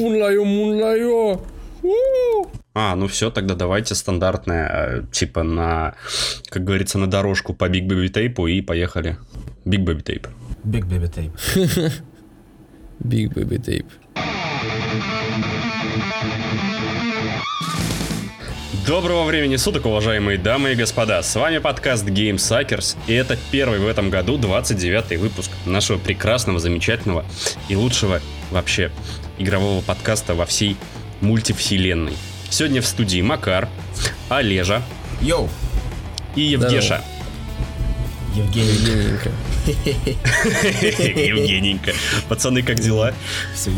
Мунлайо, мунлайо. А, ну все, тогда давайте стандартное, э, типа на, как говорится, на дорожку по Big Baby Tape и поехали. Big Baby Tape. Big Baby Tape. Big Baby Tape. Доброго времени суток, уважаемые дамы и господа. С вами подкаст Game Suckers, и это первый в этом году 29-й выпуск нашего прекрасного, замечательного и лучшего вообще игрового подкаста во всей мультивселенной. Сегодня в студии Макар, Олежа Йоу, и Евгеша. Евгений. Евгеньевка. Евгененька. Пацаны, как дела? Все,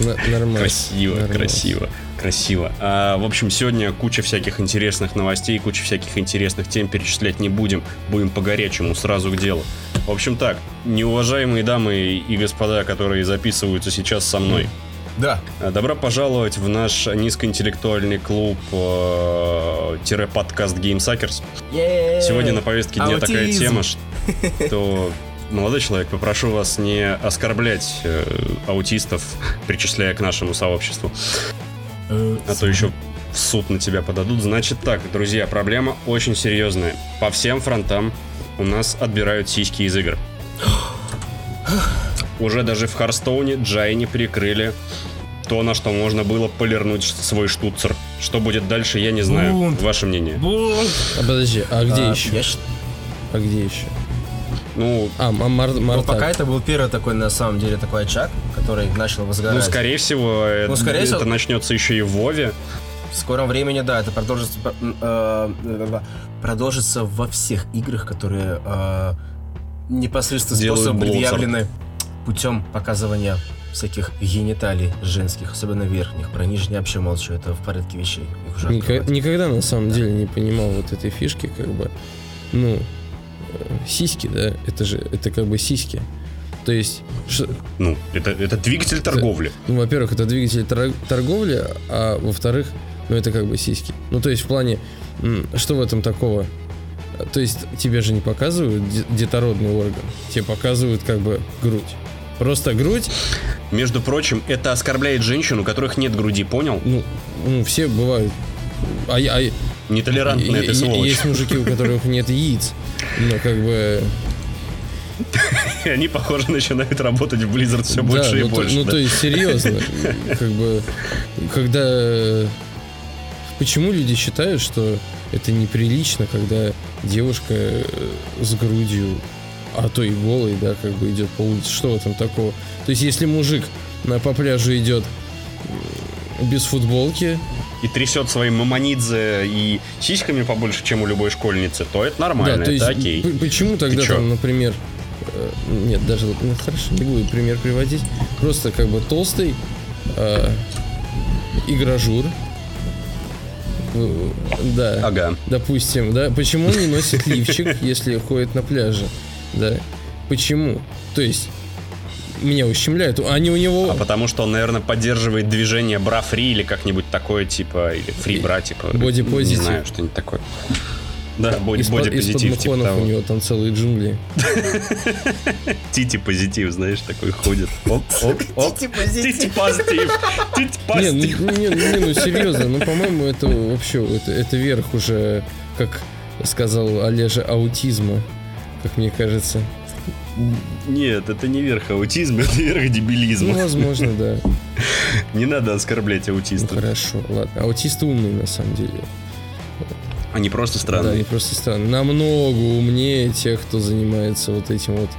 на- Нормально. Красиво, красиво, красиво. А, в общем, сегодня куча всяких интересных новостей, куча всяких интересных тем перечислять не будем. Будем по горячему, сразу к делу. В общем так, неуважаемые дамы и господа, которые записываются сейчас со мной, Да. а, добро пожаловать в наш низкоинтеллектуальный клуб э, тире подкаст Game Suckers. Сегодня на повестке дня такая Аутизм. тема, что молодой человек, попрошу вас не оскорблять э, аутистов, причисляя к нашему сообществу, Э, а то еще в суд на тебя подадут. Значит так, друзья, проблема очень серьезная. По всем фронтам у нас отбирают сиськи из игр. Уже даже в Харстоуне Джайни прикрыли то, на что можно было полирнуть свой штуцер. Что будет дальше, я не знаю. Бунт. Ваше мнение? Бум. А подожди, а где А, еще? я А где еще? Ну, А, м- мар- Ну, пока это был первый такой, на самом деле, такой очаг, который начал возгорать. ну, скорее всего, э, Ну, скорее это всего- начнется еще и в Вове. В скором времени, да, это продолжится, м, э, э, продолжится во всех играх, которые э, непосредственно Делают способом предъявлены путем показывания всяких гениталий женских, особенно верхних. Про нижние вообще молчу, это в порядке вещей. Их уже открывать. Никогда на самом деле не понимал вот этой фишки, как бы, ну, э, сиськи, да, это же, это как бы сиськи. То есть, ш- Ну, это, это двигатель торговли. ну, во-первых, это двигатель тор- торговли, а во-вторых, ну, это как бы сиськи. Ну, то есть, в плане, что в этом такого? То есть, тебе же не показывают де- детородный орган, тебе показывают как бы грудь. Просто грудь, Между прочим, это оскорбляет женщин, у которых нет груди, понял? ну, ну все бывают. А, а, Нетолерантная Е- ты сволочь. Есть мужики, у которых нет яиц. Но как бы... И они, похоже, начинают работать в Blizzard все да, больше и ну, то- больше. ну, да. то есть, серьезно. Как бы... Когда... Почему люди считают, что это неприлично, когда девушка э, с грудью, а то и голой, да, как бы идет по улице? Что в этом такого? То есть, если мужик на, по пляжу идет без футболки, И трясет своим мамонидзе и сиськами побольше, чем у любой школьницы, то это нормально, Да, то есть это окей. почему тогда там, например, э, нет, даже ну, хорошо, не буду пример приводить, просто как бы толстый э, игражур, да, Ага. допустим, да, почему он не носит лифчик, если ходит на пляже, да, почему? То есть меня ущемляют, они у него... А потому что он, наверное, поддерживает движение бра-фри или как-нибудь такое, типа, или фри-бра, типа. Body Не positive. знаю, что-нибудь такое. Да, боди, из-под, боди из-под типа у него там целые джунгли. Тити позитив, знаешь, такой ходит. Оп, оп, оп. Тити позитив. Тити позитив. Тити ну, позитив. не, не, ну серьезно, ну по-моему это вообще это, это верх уже, как сказал Олежа, аутизма, как мне кажется. Нет, это не верх аутизма, это верх Ну, дебилизма. возможно, да. Не надо оскорблять Ну аутистов. хорошо, ладно. Аутисты умные на самом деле. Они просто Да, странные. они просто странные. Намного умнее тех, кто занимается вот этим вот.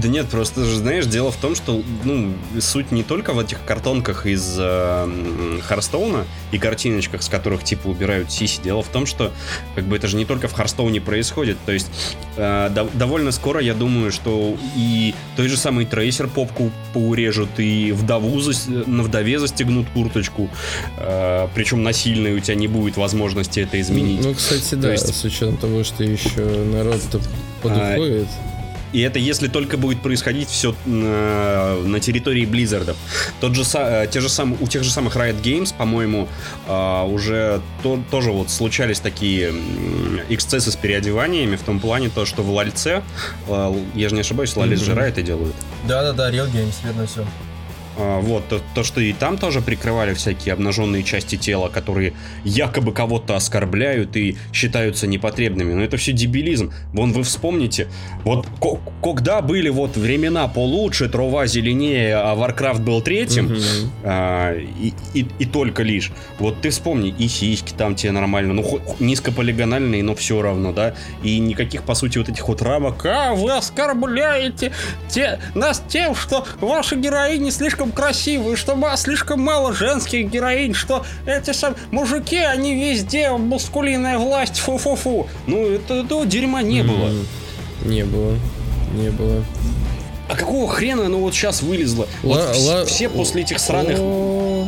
Да нет, просто же, знаешь, дело в том, что ну, суть не только в этих картонках из э, Харстоуна и картиночках, с которых типа убирают сиси. Дело в том, что как бы это же не только в Харстоуне происходит. То есть э, дов- довольно скоро я думаю, что и той же самый трейсер попку поурежут, и вдову зас- на вдове застегнут курточку. Э, причем насильной у тебя не будет возможности это изменить. Ну, кстати, да, есть- с учетом того, что еще народ-то подуходит. И это если только будет происходить все на, на территории Blizzard. Тот же, э, те же сам, у тех же самых Riot Games, по-моему, а, уже то- тоже вот случались такие эксцессы с переодеваниями в том плане, то, что в Лальце, э, я же не ошибаюсь, Лалис же Мгм. Riot и делают. Да-да-да, Real Games, верно все. А, вот, то, то, что и там тоже прикрывали всякие обнаженные части тела, которые якобы кого-то оскорбляют и считаются непотребными. Но это все дебилизм. Вон вы вспомните, вот когда были вот времена получше, трава зеленее, а Warcraft был третьим, угу. а, и, и, и только лишь. Вот ты вспомни, и сиськи там тебе нормально, ну низкополигональные, но все равно, да, и никаких, по сути, вот этих вот рамок, а вы оскорбляете те, нас тем, что ваши героини слишком красивые, что слишком мало женских героинь, что эти сам мужики, они везде, мускулиная власть, фу-фу-фу. Ну, это, этого дерьма не было. Не было. Не было. А какого хрена оно вот сейчас вылезло? Вот ла, все, ла... все после этих сраных...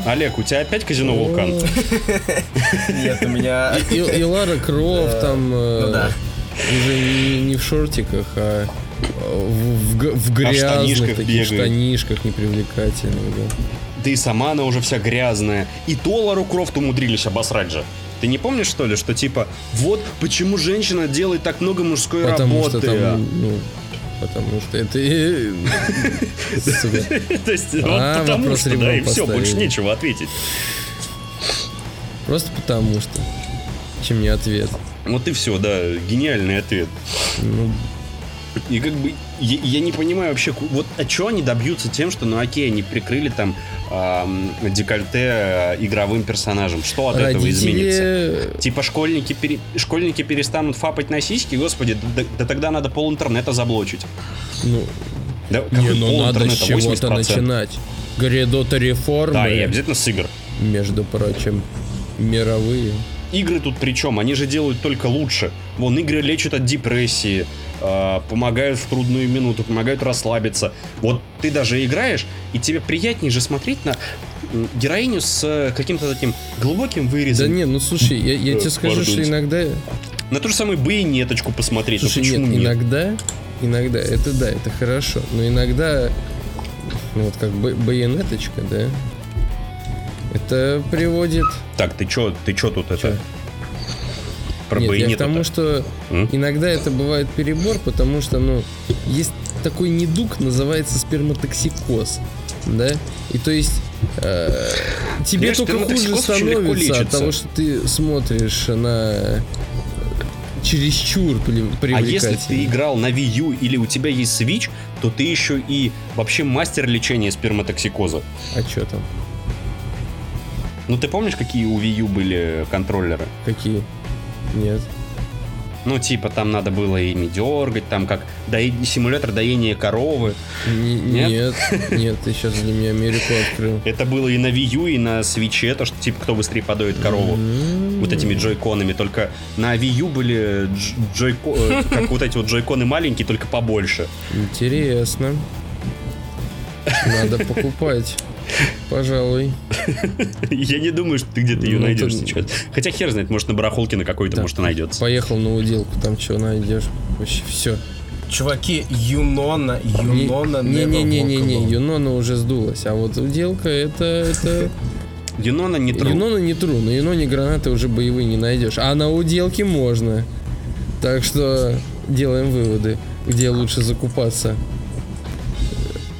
Олег, у тебя опять казино Вулкан? Нет, у меня... И Лара Крофт там... Э, ну. Уже не в шортиках, а в, в, в грязных а таких штанишках непривлекательных, да. Да и сама она уже вся грязная. И Толару Крофт умудрились обосрать же. Ты не помнишь, что ли, что типа, вот почему женщина делает так много мужской потому работы? Что там, ну, потому что это... То есть, вот потому что, да, и все, больше нечего ответить. Просто потому что. Чем не ответ. Вот и все, да, гениальный ответ. Ну, и как бы я, я не понимаю вообще, вот а что они добьются тем, что, ну окей, они прикрыли там э, декольте игровым персонажем. Что от Родители... этого изменится? Типа школьники, пере... школьники перестанут фапать на сиськи, господи, да, да тогда надо пол интернета заблочить. Ну, да, не, ну надо с чего-то начинать. Грядут реформы. Да, и обязательно с игр. Между прочим, мировые. Игры тут при чем? Они же делают только лучше. Вон, игры лечат от депрессии, э, помогают в трудную минуту, помогают расслабиться. Вот ты даже играешь, и тебе приятнее же смотреть на героиню с э, каким-то таким глубоким вырезом. Да не, ну слушай, я, я тебе скажу, что иногда... На ту же самую байонеточку посмотреть. Ну слушай, ну, нет, нет, иногда, иногда, это да, это хорошо, но иногда, ну вот как байонеточка, да, это приводит... Так, ты чё, ты чё тут чё? это? про Нет, я к тому, что М? иногда это бывает перебор, потому что, ну, есть такой недуг, называется сперматоксикоз, да? И то есть э, тебе Знаешь, только хуже становится от того, что ты смотришь на чересчур привлекательный. А если ты играл на Wii U или у тебя есть Switch, то ты еще и вообще мастер лечения сперматоксикоза. А что там? Ну ты помнишь, какие у Wii U были контроллеры? Какие? Нет. Ну, типа, там надо было ими дергать, там как до... симулятор доения коровы. Н- нет? Нет, нет, ты сейчас для меня Америку открыл. Это было и на Wii U, и на Switch, то, что типа кто быстрее подоит корову. Mm-hmm. Вот этими джойконами. Только на Wii U были джойко... Э, как вот эти вот джойконы маленькие, только побольше. Интересно. Надо покупать. Пожалуй. Я не думаю, что ты где-то ее ну, найдешь сейчас. Хотя хер знает, может на барахолке на какой-то, может и найдется. Поехал на уделку, там что найдешь. Вообще все. Чуваки, Юнона, Юнона Не-не-не-не-не, Юнона уже сдулась, а вот уделка это... это... Юнона не тру. Юнона не тру, на Юноне гранаты уже боевые не найдешь. А на уделке можно. Так что делаем выводы, где лучше закупаться.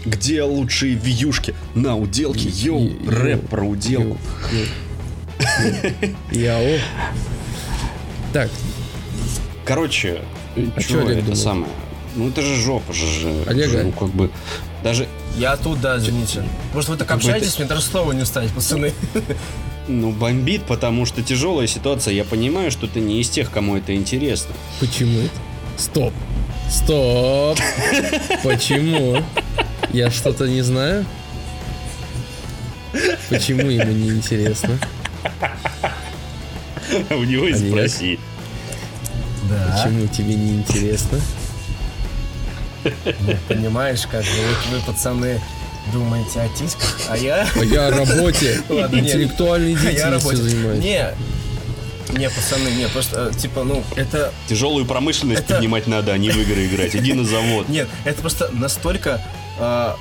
Где лучшие вьюшки? На уделке. Йоу, рэп про уделку. Яо. Так. Короче, а что это думал? самое? Ну это же жопа же. Олега. Ну как бы даже... Я тут, да, извините. Может вы так общаетесь, это... мне даже слова не устать, пацаны. Ну, бомбит, потому что тяжелая ситуация. Я понимаю, что ты не из тех, кому это интересно. Почему? Стоп. Стоп. Почему? Я что-то не знаю? Почему ему не интересно? У него и спроси. Да. Почему тебе не интересно? Ну, понимаешь, как бы вы, вы пацаны думаете о тисках, а я... А я о работе, интеллектуальной а деятельностью занимаюсь. Не, не, пацаны, не, просто, э, типа, ну, это... Тяжелую промышленность это... поднимать надо, а не в игры играть. Иди на завод. Нет, это просто настолько э,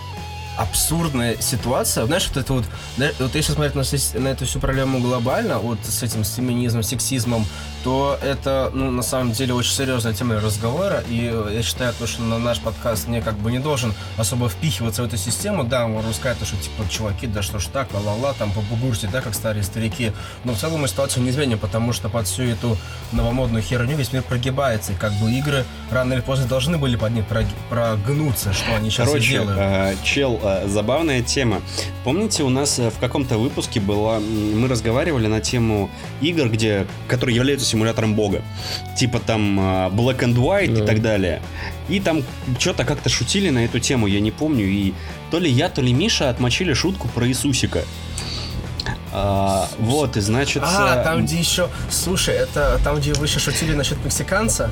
абсурдная ситуация. Знаешь, вот это вот, вот если смотреть на, на эту всю проблему глобально, вот с этим с феминизмом, сексизмом, то это, ну, на самом деле, очень серьезная тема разговора, и я считаю, то, что на наш подкаст не как бы не должен особо впихиваться в эту систему, да, можно сказать, что, типа, чуваки, да что ж так, ла-ла-ла, там, по бугурте, да, как старые старики, но в целом мы ситуацию не изменим, потому что под всю эту новомодную херню весь мир прогибается, и как бы игры рано или поздно должны были под них прогнуться, что они сейчас Короче, и делают. Э, чел, э, забавная тема. Помните, у нас э, в каком-то выпуске была, мы разговаривали на тему игр, где, которые являются симулятором бога. Типа там а, Black and White да. и так далее. И там что-то как-то шутили на эту тему, я не помню. И то ли я, то ли Миша отмочили шутку про Иисусика. А, вот, и значит... А, там, где еще... Слушай, это там, где вы еще шутили насчет мексиканца?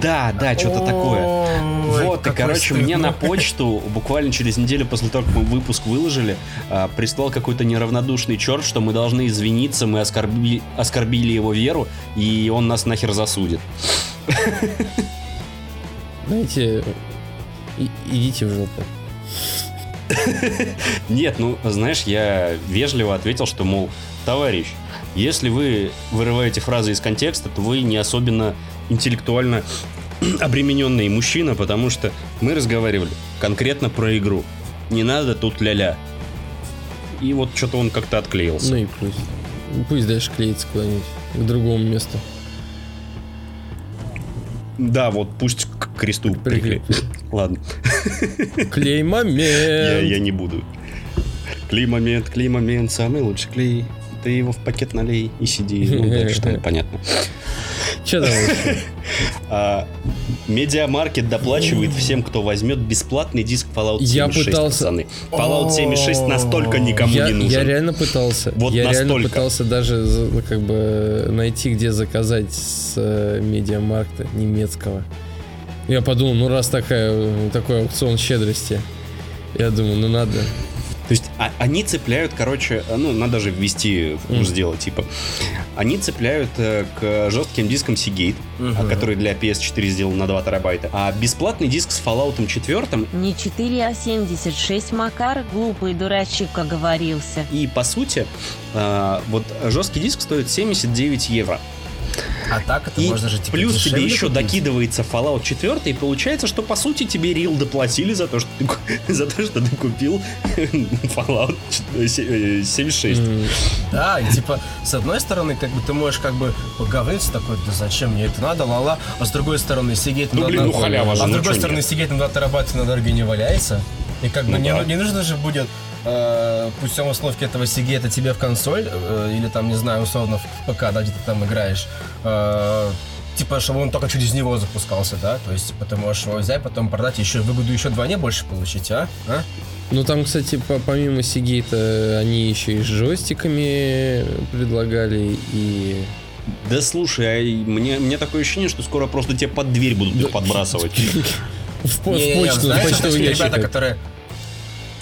Да, да, что-то такое. Вот, и, короче, мне на почту буквально через неделю после того, как мы выпуск выложили, а, прислал какой-то неравнодушный черт, что мы должны извиниться, мы оскорбили, оскорбили его веру, и он нас нахер засудит. Знаете, идите в жопу. Нет, ну, знаешь, я вежливо ответил, что, мол, товарищ, если вы вырываете фразы из контекста, то вы не особенно интеллектуально обремененный мужчина, потому что мы разговаривали конкретно про игру. Не надо тут ля-ля. И вот что-то он как-то отклеился. Ну и пусть. Пусть дальше клеится куда-нибудь к другому месту. Да, вот пусть к кресту приклеит. Ладно. Клей момент. Я, я не буду. Клей момент, клей момент, самый лучший клей. Ты его в пакет налей и сиди. Ну, дальше там понятно. Че там а, MediaMarkt доплачивает всем, кто возьмет бесплатный диск Fallout 76, я пытался... пацаны. Fallout 76 настолько никому я, не нужен. Я реально пытался. Вот я настолько. реально пытался даже как бы найти, где заказать с э, MediaMarkt а немецкого. Я подумал, ну раз такая, такой аукцион щедрости, я думаю, ну надо. То есть а, они цепляют, короче, ну, надо же ввести в курс mm. дела, типа. Они цепляют э, к жестким дискам Seagate, uh-huh. который для PS4 сделан на 2 терабайта, а бесплатный диск с Fallout 4... Не 4, а 76, Макар, глупый дурачок оговорился. И, по сути, э, вот жесткий диск стоит 79 евро. А так это и можно же типа Плюс тебе еще купить? докидывается Fallout 4, и получается, что по сути тебе рил доплатили за то, что ты, за то, что ты купил Fallout 76. Mm. Да, и типа, с одной стороны, как бы ты можешь как бы поговорить такой, да зачем мне это надо, ла-ла, а с другой стороны, сидеть ну, на... блин, ну халява же, А с ну другой стороны, сидеть на 2 терабайта на дороге не валяется. И как бы ну, не, да. не нужно же будет э, путем установки этого сиги это тебе в консоль, э, или там, не знаю, условно в ПК, да, где ты там играешь, э, типа, чтобы он только через него запускался, да? То есть, типа, ты можешь его взять, потом продать, еще выгоду еще вдвойне больше получить, а? а? Ну, там, кстати, по помимо Сигейта, они еще и с джойстиками предлагали, и... Да слушай, а мне, мне такое ощущение, что скоро просто тебе под дверь будут их подбрасывать. В почту, почтовый ящик. Ребята, которые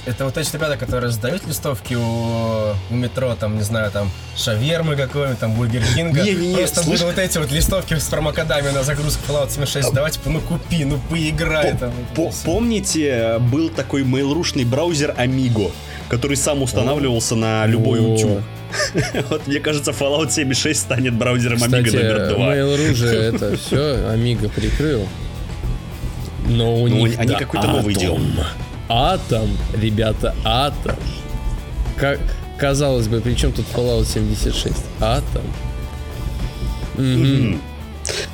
это вот эти ребята, которые раздают листовки у, у метро, там, не знаю, там, шавермы какой-нибудь, там, Бургер Кинга. Не, не, не, Просто будут вот эти вот листовки с промокодами на загрузку Fallout 76 давай, типа, ну купи, ну поиграй там. Помните, был такой мейлрушный браузер Amigo, который сам устанавливался на любой утюг? Вот мне кажется, Fallout 76 станет браузером Amiga номер 2. Mail.ru же это все Amiga прикрыл. Но у них они какой-то новый делают. Атом, ребята, атом. Как, казалось бы, при чем тут Fallout 76? Атом. Угу.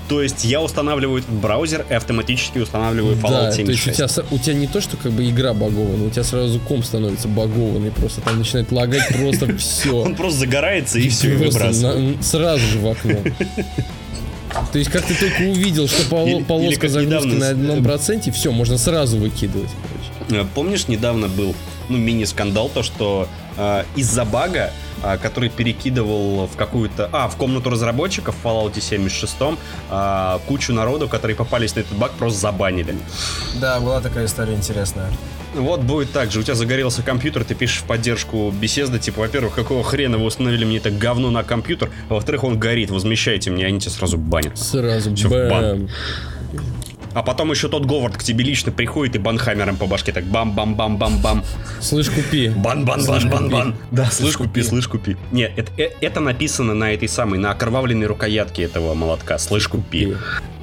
То есть я устанавливаю этот браузер и автоматически устанавливаю Fallout да, 76. То есть у тебя, у тебя не то, что как бы игра багованная, у тебя сразу комп становится багованный, просто там начинает лагать просто все. Он просто загорается и все, и выбрасывает. Сразу же в окно. То есть как ты только увидел, что полоска загрузки на одном проценте, все, можно сразу выкидывать. Э, помнишь, недавно был ну, мини-скандал, то, что э, из-за бага, э, который перекидывал в какую-то... А, в комнату разработчиков в Fallout 76 э, кучу народу, которые попались на этот баг, просто забанили. Да, была такая история интересная. Вот будет так же. У тебя загорелся компьютер, ты пишешь в поддержку беседы, типа, во-первых, какого хрена вы установили мне это говно на компьютер, а во-вторых, он горит, возмещайте мне, они тебя сразу банят. Сразу Все, бэм. Бан. А потом еще тот Говард к тебе лично приходит и банхаммером по башке так бам-бам-бам-бам-бам. Слышь, купи. Бан-бан-бан-бан-бан. Да, слышь, купи, слышь, купи. Нет, это, э- это написано на этой самой, на окровавленной рукоятке этого молотка. Слышь, купи.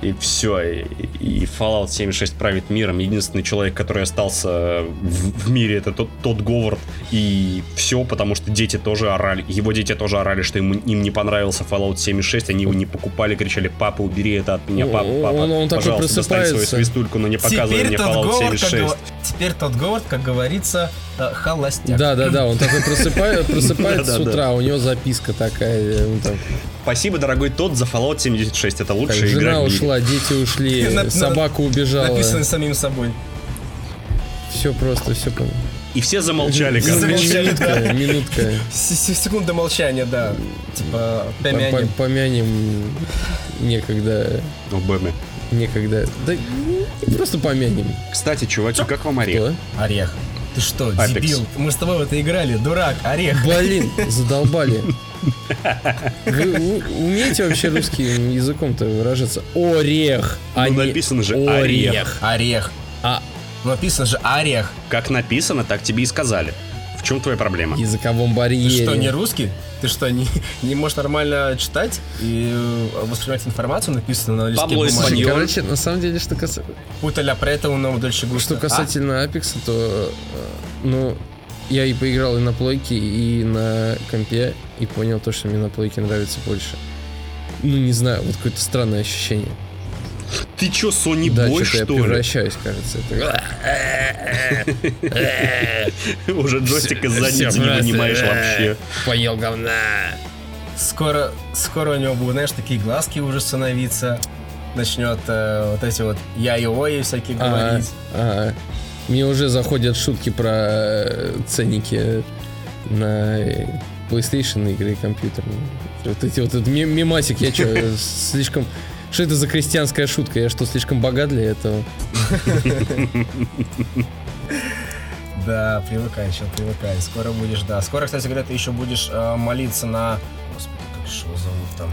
И все. И, и Fallout 76 правит миром. Единственный человек, который остался в, в мире, это тот, тот Говард. И все, потому что дети тоже орали. Его дети тоже орали, что им, им не понравился Fallout 76. Они его не покупали, кричали, папа, убери это от меня, папа, папа. Он- он такой пожалуйста, достань свою свистульку, но не показывай мне Fallout Говард, как 76. гова- теперь тот Говард, как говорится, э, холостяк. Да, да, да, он такой просыпает, просыпается с утра, у него записка такая, э, Спасибо, дорогой тот, за Fallout 76. Это лучшая игра жена в ушла, дети ушли, собака убежала, Написано самим собой. все просто, все по... И все замолчали, короче. Минутка, минутка, Секунда молчания, да. Типа, По- помянем. по- помянем некогда, Ну, Бэме. Некогда, да просто помянем. Кстати, чуваки, как вам орех? Кто? Орех. Ты что, Apex. дебил? Мы с тобой в это играли, дурак, орех. Блин, задолбали. Вы умеете вообще русским языком-то выражаться? Орех, а Ну, не написано же орех. Орех. А Написано же орех. Как написано, так тебе и сказали. В чем твоя проблема? языковом Ты барьере. что, не русский? Ты что, не, не можешь нормально читать и э, воспринимать информацию, написанную на листке Пабло бумаги? Короче, на самом деле, что, каса- Путаля прета у нового дольше густо. что касательно Апекса, то, э, ну, я и поиграл и на плойке, и на компе, и понял то, что мне на плойке нравится больше. Ну, не знаю, вот какое-то странное ощущение. Ты чё, Сони да, Бой, что-то я что ли? превращаюсь, кажется. Это... Уже джойстик из задницы не вынимаешь э, вообще. Поел говна. А? Скоро, скоро у него будут, знаешь, такие глазки уже становиться. Начнет э, вот эти вот я и ой всякие Ага, говорить. ага. Мне уже заходят шутки про э, ценники на PlayStation игры и компьютерные. Вот эти вот этот мемасик, я что, слишком... Что это за крестьянская шутка? Я что, слишком богат для этого? Да, привыкай, еще привыкай. Скоро будешь, да. Скоро, кстати говоря, ты еще будешь э, молиться на... Господи, как же его зовут там?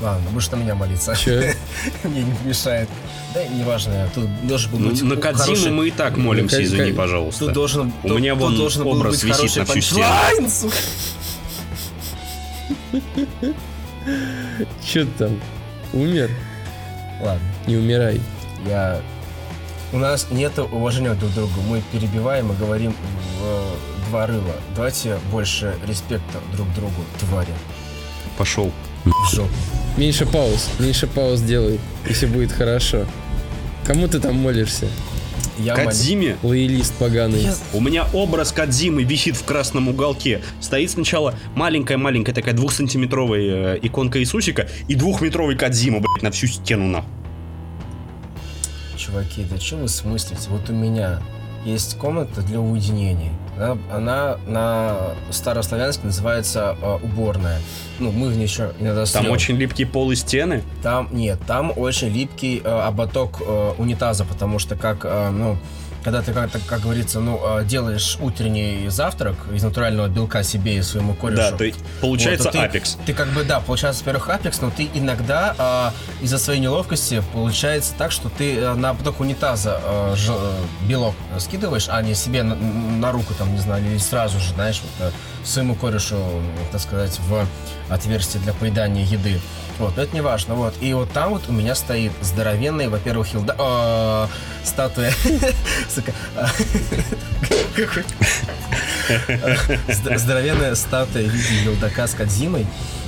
Ладно, будешь на меня молиться. Че? Мне не мешает. Да, неважно, тут должен был Ну, быть на Кадзиму хороший- мы и так молимся, как- извини, пожалуйста. Тут должен, У тут- меня тут вон должен был образ быть висит на всю стену. Че там? Умер? Ладно, Не умирай. я... У нас нет уважения друг к другу. Мы перебиваем и говорим в два рыла. Давайте больше респекта друг другу, твари. Пошел. В жопу. Меньше пауз. Меньше пауз делай, и все будет хорошо. Кому ты там молишься? Я Кадзиме. Лоялист поганый. Я- У меня образ Кадзимы висит в красном уголке. Стоит сначала маленькая-маленькая такая двухсантиметровая э, иконка Иисусика и двухметровый Кадзима, блядь, на всю стену нахуй. Чуваки, да что вы смыслите? Вот у меня есть комната для уединения. Она, она на старославянске называется э, уборная. Ну, мы в ней еще иногда Там срём. очень липкие полы стены. Там нет, там очень липкий э, ободок э, унитаза, потому что как, э, ну, когда ты, как, как говорится, ну, э, делаешь утренний завтрак из натурального белка себе и своему корешу. Да, есть получается Вот, то ты- Апекс. Ты как бы, да, получается, во-первых, апекс, но ты иногда а, из-за своей неловкости получается так, что ты э, на поток унитаза э, ж- э, белок скидываешь, а не себе на, на руку, там, не знаю, или сразу же, знаешь, вот, своему корешу, так сказать, в отверстие для поедания еды. Вот, это не важно, вот. И вот там вот у меня стоит здоровенный, во-первых, хилда... э, статуя... Сука. Здоровенная статуя в виде елдака с Кадзимой.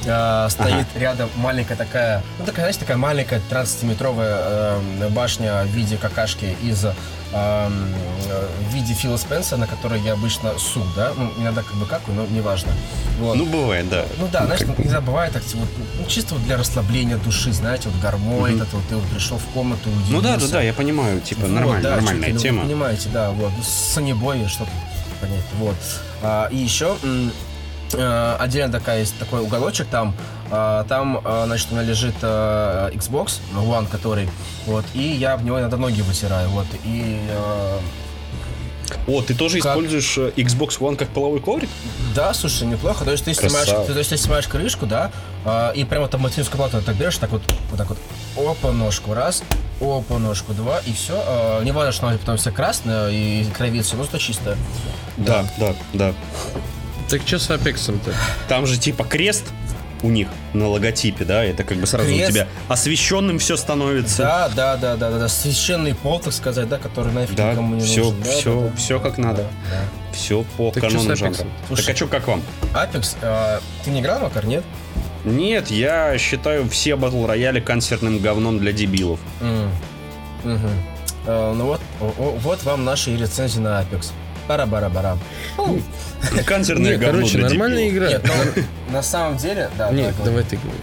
А, стоит рядом маленькая такая, ну такая, знаете, такая маленькая 13-метровая э, башня в виде какашки из э, э, в виде Фила Спенса, на которой я обычно су, да, ну иногда как бы какую, но неважно. Вот. Ну, бывает, да. Ну да, знаешь, ну, иногда бывает так, типа, вот, ну, чисто вот для расслабления души, знаете, вот гармония, Мгм. это вот ты вот пришел в комнату, Ну да, да, да, я понимаю, типа, Вот, нормально, да, нормальная ну, вы тема. понимаете, да, вот. Ну, С Анибой, что тут понять, вот. А, и еще э, отдельно такая есть такой уголочек там, а, там, а, значит, у меня лежит Xbox One, который, вот, и я в него иногда ноги вытираю, вот, и э, О, ты тоже Как? используешь э, Xbox One как половой коврик? Да, слушай, неплохо. То есть ты Красава. снимаешь, ты, то есть ты снимаешь крышку, да, а, и прямо там материнскую плату так берешь, так вот, вот так вот, опа, ножку, раз, Опа, ножку два, и все. А, не важно, что она потом вся красная и кровится, но зато чистая. Да, да, да. Так что с Апексом-то? Там же типа крест у них на логотипе, да, это как бы сразу Крест. у тебя освещенным все становится. Да, да, да, да, да, да. Священный пол, так сказать, да, который нафиг Да, никому не все, нужен. Да, все, да, да. все как надо. Да, да. Все по Так канону жанра. Слушай, так а что, как вам? Apex, а, ты не играл, Макар, нет? Нет, я считаю все батл рояли концертным говном для дебилов. М. Мгм. А, ну вот, о- о- вот вам наши рецензии на Apex. Бара-бара-бара. Концертное Нет, говно короче, нормальная игра. Нет, ну, на самом деле, да, Нет, да, давай ты говори.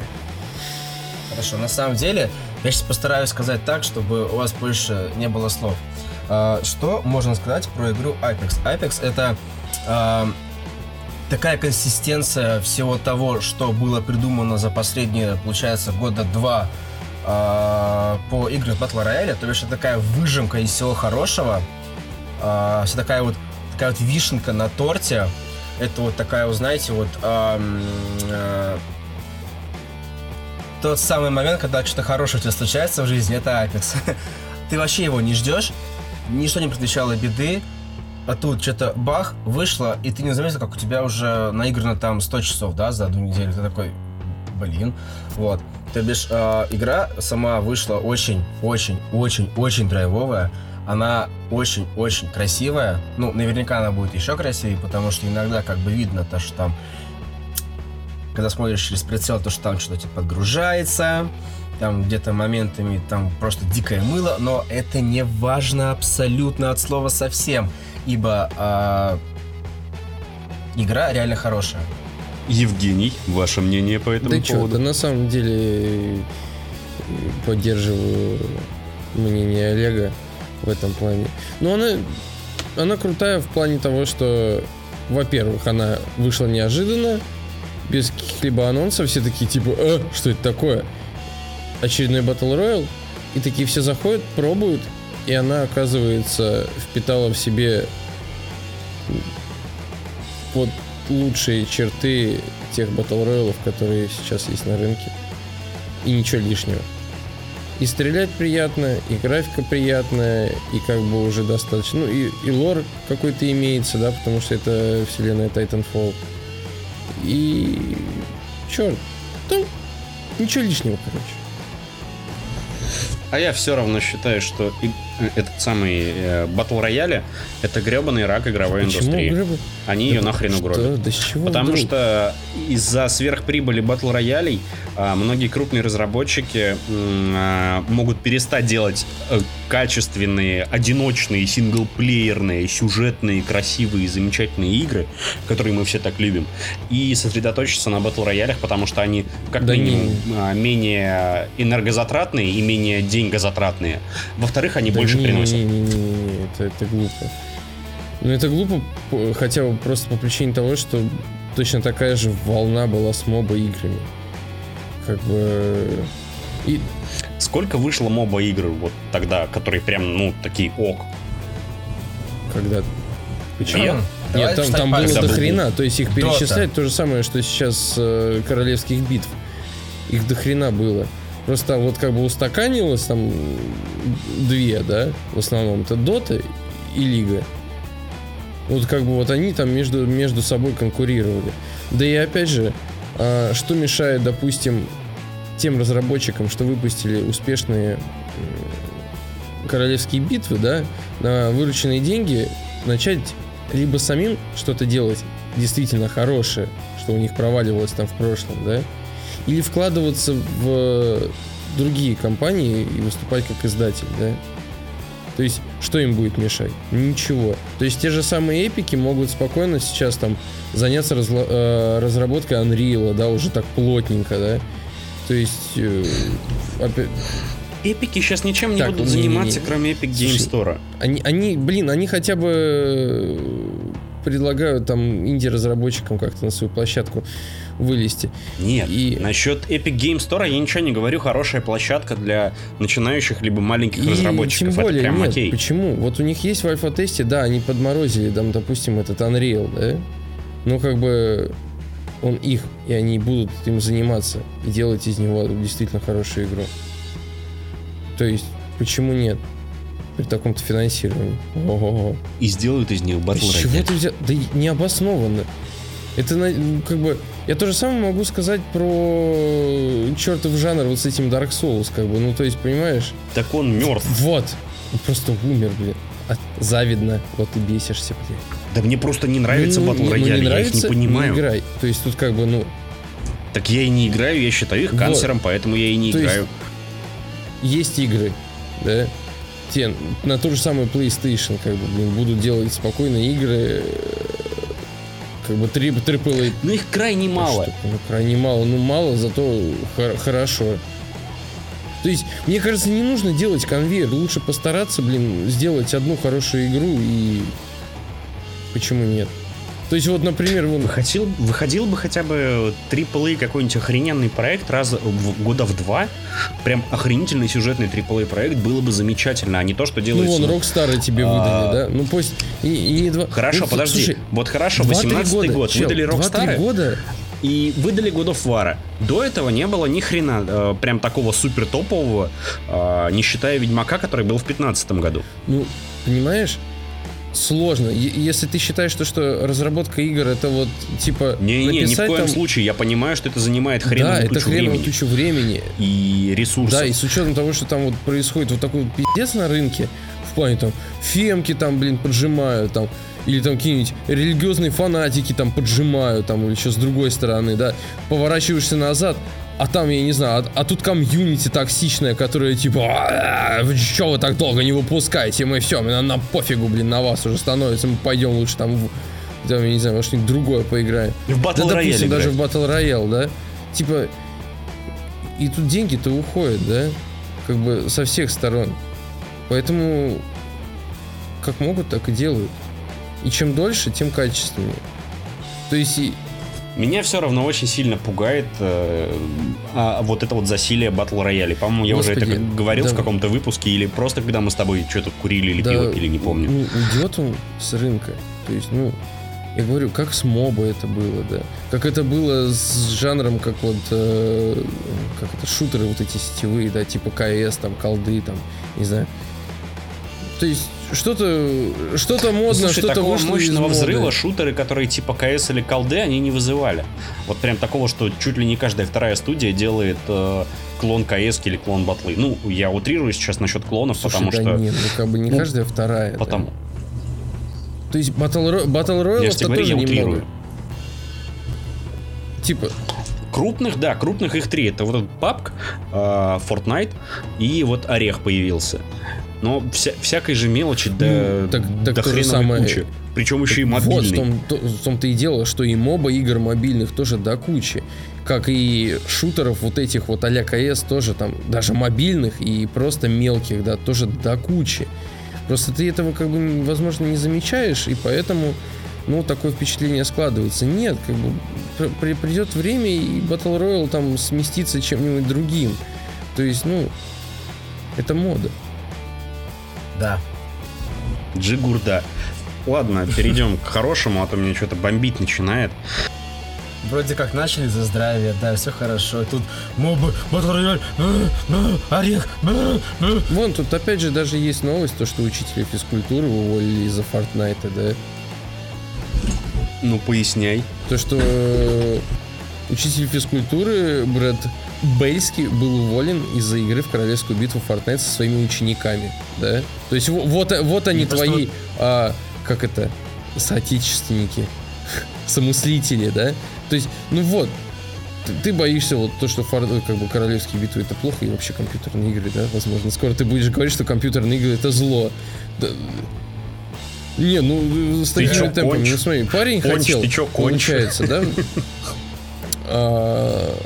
Хорошо, на самом деле, я сейчас постараюсь сказать так, чтобы у вас больше не было слов. А, Что можно сказать про игру Apex? Apex это а, такая консистенция всего того, что было придумано за последние, получается, года два а, по играм Battle Royale. То есть это такая выжимка из всего хорошего. А, Вся такая вот такая вот вишенка на торте. Это вот такая, вот, знаете, вот ам, э, тот самый момент, когда что-то хорошее у тебя случается в жизни, это Apex. Ты вообще его не ждешь, ничто не предвещало беды, а тут что-то бах, вышло, и ты не заметил, как у тебя уже наиграно там 100 часов, да, за одну неделю. Ты такой, блин, вот. То бишь, э, игра сама вышла очень, очень, очень, очень драйвовая. Она очень-очень красивая. Ну, наверняка она будет еще красивее, потому что иногда как бы видно то, что там когда смотришь через прицел, то, что там что-то типа подгружается, там где-то моментами там просто дикое мыло, но это не важно абсолютно от слова совсем, ибо а, игра реально хорошая. Евгений, ваше мнение по этому Да что, поводу? да на самом деле э, поддерживаю мнение Олега в этом плане. Но она, она крутая в плане того, что, во-первых, она вышла неожиданно, без каких-либо анонсов, все такие типа, э, что это такое? Очередной Battle Royale, и такие все заходят, пробуют, и она, оказывается, впитала в себе вот лучшие черты тех батл роялов, которые сейчас есть на рынке. И ничего лишнего. И стрелять приятно, и графика приятная, и как бы уже достаточно. Ну, и, и лор какой-то имеется, да, потому что это вселенная Titanfall. И... Черт, там ничего лишнего, короче. А я все равно считаю, что этот самый э, батл рояля это гребаный рак игровой Почему индустрии. грибы? Они ее нахрен угробят. Да, да с чего Потому вдруг? что из-за сверхприбыли батл роялей а, многие крупные разработчики а, могут перестать делать э, качественные, одиночные, синглплеерные, сюжетные, красивые, замечательные игры, которые мы все так любим, и сосредоточиться на батл роялях, потому что они как Да минимум а, менее энергозатратные и менее деньгозатратные. Во-вторых, они Да больше не, приносят. Не, не, не, не, это, это глупо. Ну, это глупо, по- хотя бы просто по причине того, что точно такая же волна была с моба играми. Как бы... И Сколько вышло моба игр вот тогда, которые прям, ну, такие ок? когда... Почему? Нет? Нет, там, там было до хрена. То есть их Дота. перечислять то же самое, что сейчас э, королевских битв. Их до хрена было. Просто вот как бы устаканилось там две, да, в основном. Это Дота и Лига. Вот как бы вот они там между, между собой конкурировали. Да и опять же, а, что мешает, допустим, тем разработчикам, что выпустили успешные королевские битвы, да, на вырученные деньги начать либо самим что-то делать действительно хорошее, что у них проваливалось там в прошлом, да, или вкладываться в другие компании и выступать как издатель, да. То есть, что им будет мешать? Ничего. То есть, те же самые эпики могут спокойно сейчас там заняться разла- э, разработкой Unreal, да, уже так плотненько, да. То есть, э, опять- Эпики сейчас ничем не Так, будут не-не-не. заниматься, кроме Epic Game Store. они, они, блин, они хотя бы э, предлагают там инди-разработчикам как-то на свою площадку вылезти. Нет, И- насчет Epic Game Store я ничего не говорю. Хорошая площадка для начинающих либо маленьких И разработчиков. тем более, Это прям нет, окей. почему? Вот у них есть в альфа-тесте, да, они подморозили, там, допустим, этот Unreal, да? Но как бы он их, и они будут им заниматься и делать из него действительно хорошую игру. То есть, Почему нет? При таком-то финансировании. Ого-го. И сделают из них батл чего ты взял? Да необоснованно. Это ну, как бы... Я то же самое могу сказать про чертов жанр вот с этим Dark Souls, как бы. Ну, то есть, понимаешь? Так он мертв. Вот. Он просто умер, блин. А, завидно. Вот ты бесишься, блин. Да мне просто не нравится Ну, батл не- ну, не рояль, я их нравится, не понимаю. играй. То есть тут как бы, ну, Так я и не играю, я считаю их Вот. канцером, поэтому я и не То есть- играю. есть игры, да, те на ту же самую PlayStation, как бы, блин, будут делать спокойно игры, э, как бы три AAA Но их крайне мало. штука. Ну, крайне мало, ну мало, зато хор- хорошо. То есть, мне кажется, не нужно делать конвейер, лучше постараться, блин, сделать одну хорошую игру и почему нет? То есть, вот, например, вон, Выходил, выходил бы хотя бы AAA какой-нибудь охрененный проект раз в, года в два. Прям охренительный сюжетный AAA проект было бы замечательно, а не то, что ну делается. вон, Rockstar тебе А. выдали, да? Ну пусть и, и два. Хорошо, ну, подожди. слушай, вот хорошо, 2-3 18 года, год чел, выдали 2-3 Rockstar года и выдали God of War. До этого не было ни хрена э, прям такого супер топового, э, не считая Ведьмака, который был в 2015 году. Ну, понимаешь, сложно. Если ты считаешь, что, что разработка игр это вот типа Не-не-не, ни в коем там... случае. Я понимаю, что это занимает хреновую да, это кучу хреново времени тучу времени. и ресурсов. Да, и с учетом того, что там вот происходит вот такой вот пиздец на рынке, в плане там фемки там, блин, поджимают там, или там какие-нибудь религиозные фанатики там поджимают, там, или еще с другой стороны, да, поворачиваешься назад, а там, я не знаю, а, а тут комьюнити токсичная, которая типа, «А, вы что вы так долго не выпускаете, мы все, нам, нам пофигу, блин, на вас уже становится, мы пойдем лучше там, в, там, я не знаю, во что-нибудь другое поиграем. В Battle Да, Royale допустим, даже играть. в Battle Royale, да? Типа, и тут деньги-то уходят, да? Как бы со всех сторон. Поэтому как могут, так и делают. И чем дольше, тем качественнее. То есть, и- Меня все равно очень сильно пугает э, а, вот это вот засилие батл рояли. По-моему, я уже Господи, это как говорил в да. каком-то выпуске или просто когда мы с тобой что-то курили или да, пиво пили, не помню. Ну, идет он с рынка. То есть, ну, я говорю, как с моба это было, да. Как это было с жанром, как вот, э, как это, шутеры вот эти сетевые, да, типа КС, там, колды, там, не знаю. То есть, что-то, что-то модно, Слушай, что-то такого вышло из мощного моды. взрыва шутеры, которые типа КС или колды, они не вызывали. Вот прям такого, что чуть ли не каждая вторая студия делает э, клон КС или клон батлы. Ну, я утрирую сейчас насчет клонов, Слушай, потому да что... нет, ну как бы не Ну, каждая вторая. да. Потому... То есть Battle, Battle Я Royale же тебе говорю, тоже я немного. утрирую. Типа, Крупных, да, крупных их три. Это вот этот PUBG, э, Fortnite и вот Орех появился. Но вся, всякой же мелочи до, Ну, так- так до хреновой самое. кучи. Причем еще и Вот, в мобильный. том, то- в том-то и дело, что и моба игр мобильных тоже до кучи. Как и шутеров вот этих вот а-ля КС тоже там, даже мобильных и просто мелких, да, тоже до кучи. Просто ты этого как бы, возможно, не замечаешь, и поэтому, ну, такое впечатление складывается. Нет, как бы пр- при- придет время, и Battle Royale там сместится чем-нибудь другим. То есть, ну, это мода. Да. Джигурда. Ладно, перейдем к хорошему, а то мне что-то бомбить начинает. Вроде как начали за здравие, да, все хорошо. Тут мобы, батл э, э, орех, э. Вон, тут опять же даже есть новость, то, что учителя физкультуры уволили из-за Фортнайта, да. Ну, поясняй. То, что учитель физкультуры Брэд Бельский был уволен из-за игры в королевскую битву Fortnite со своими учениками, да? То есть во- вот, вот они Ну, просто твои, а, как это, соотечественники, самыслители, да? То есть, ну вот, ты, ты боишься вот то, что фор- ой, как бы королевские битвы это плохо и вообще компьютерные игры, да, возможно. Скоро ты будешь говорить, что компьютерные игры это зло. Да, Не, ну с Ты такими темпами, ну смотри, парень Конч, хотел, ты чё, конч? получается, да, а,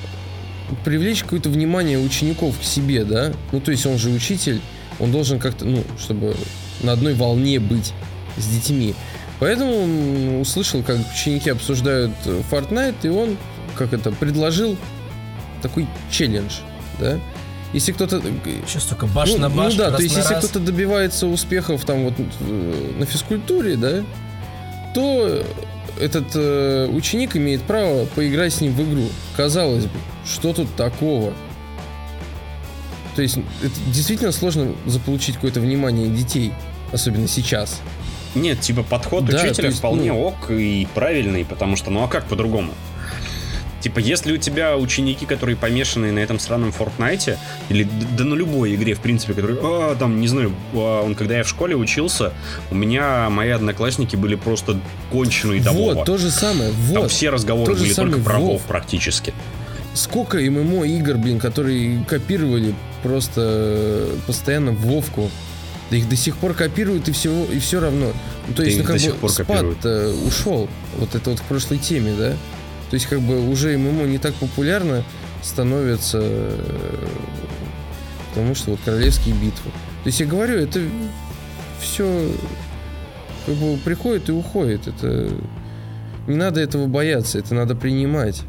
привлечь какое-то внимание учеников к себе, да, ну то есть он же учитель, он должен как-то, ну, чтобы на одной волне быть с детьми. Поэтому услышал, как ученики обсуждают э, Fortnite, и он, как это, предложил такой челлендж, да. Если кто-то... Сейчас только баш ну, на баш, ну да, раз то есть на если раз. кто-то добивается успехов там вот э, на физкультуре, да, то этот э, ученик имеет право поиграть с ним в игру. Казалось бы, что тут такого? То есть это действительно сложно заполучить какое-то внимание детей, особенно сейчас. Нет, типа подход Да, учителя есть, вполне ну- ок и правильный, потому что, ну а как по-другому? Типа, если у тебя ученики, которые помешаны на этом сраном Фортнайте, или да на любой игре, в принципе, которые, а, там, не знаю, а, он, когда я в школе учился, у меня мои одноклассники были просто конченые до вот, то же самое. Там Вот. все разговоры то были только про Вов. Практически. Сколько ММО игр, блин, которые копировали просто э, постоянно Вовку. Да их до сих пор копируют и все, и все равно. Ну, то Да есть, ну, как до сих бы спад ушел. Вот это вот к прошлой теме, да? То есть, как бы уже ММО не так популярно становится, потому что вот королевские битвы. То есть, я говорю, это все как бы приходит и уходит. Это не надо этого бояться, это надо принимать.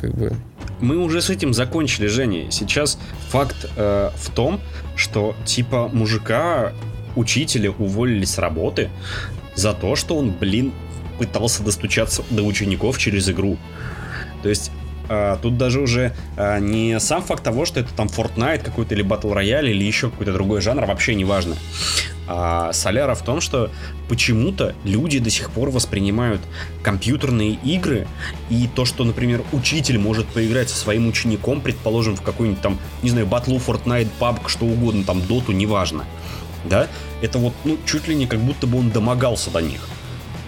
Как бы. Мы уже с этим закончили, Женя. Сейчас факт э, в том, что типа мужика, учителя уволили с работы за то, что он, блин, пытался достучаться до учеников через игру. То есть э, тут даже уже э, не сам факт того, что это там Fortnite какой-то или Battle Royale или еще какой-то другой жанр, вообще не важно. А соляра в том, что почему-то люди до сих пор воспринимают компьютерные игры и то, что, например, учитель может поиграть со своим учеником, предположим, в какой-нибудь там, не знаю, батлу, Fortnite, PUBG, что угодно, там, доту, неважно. Да? Это вот, ну, чуть ли не как будто бы он домогался до них.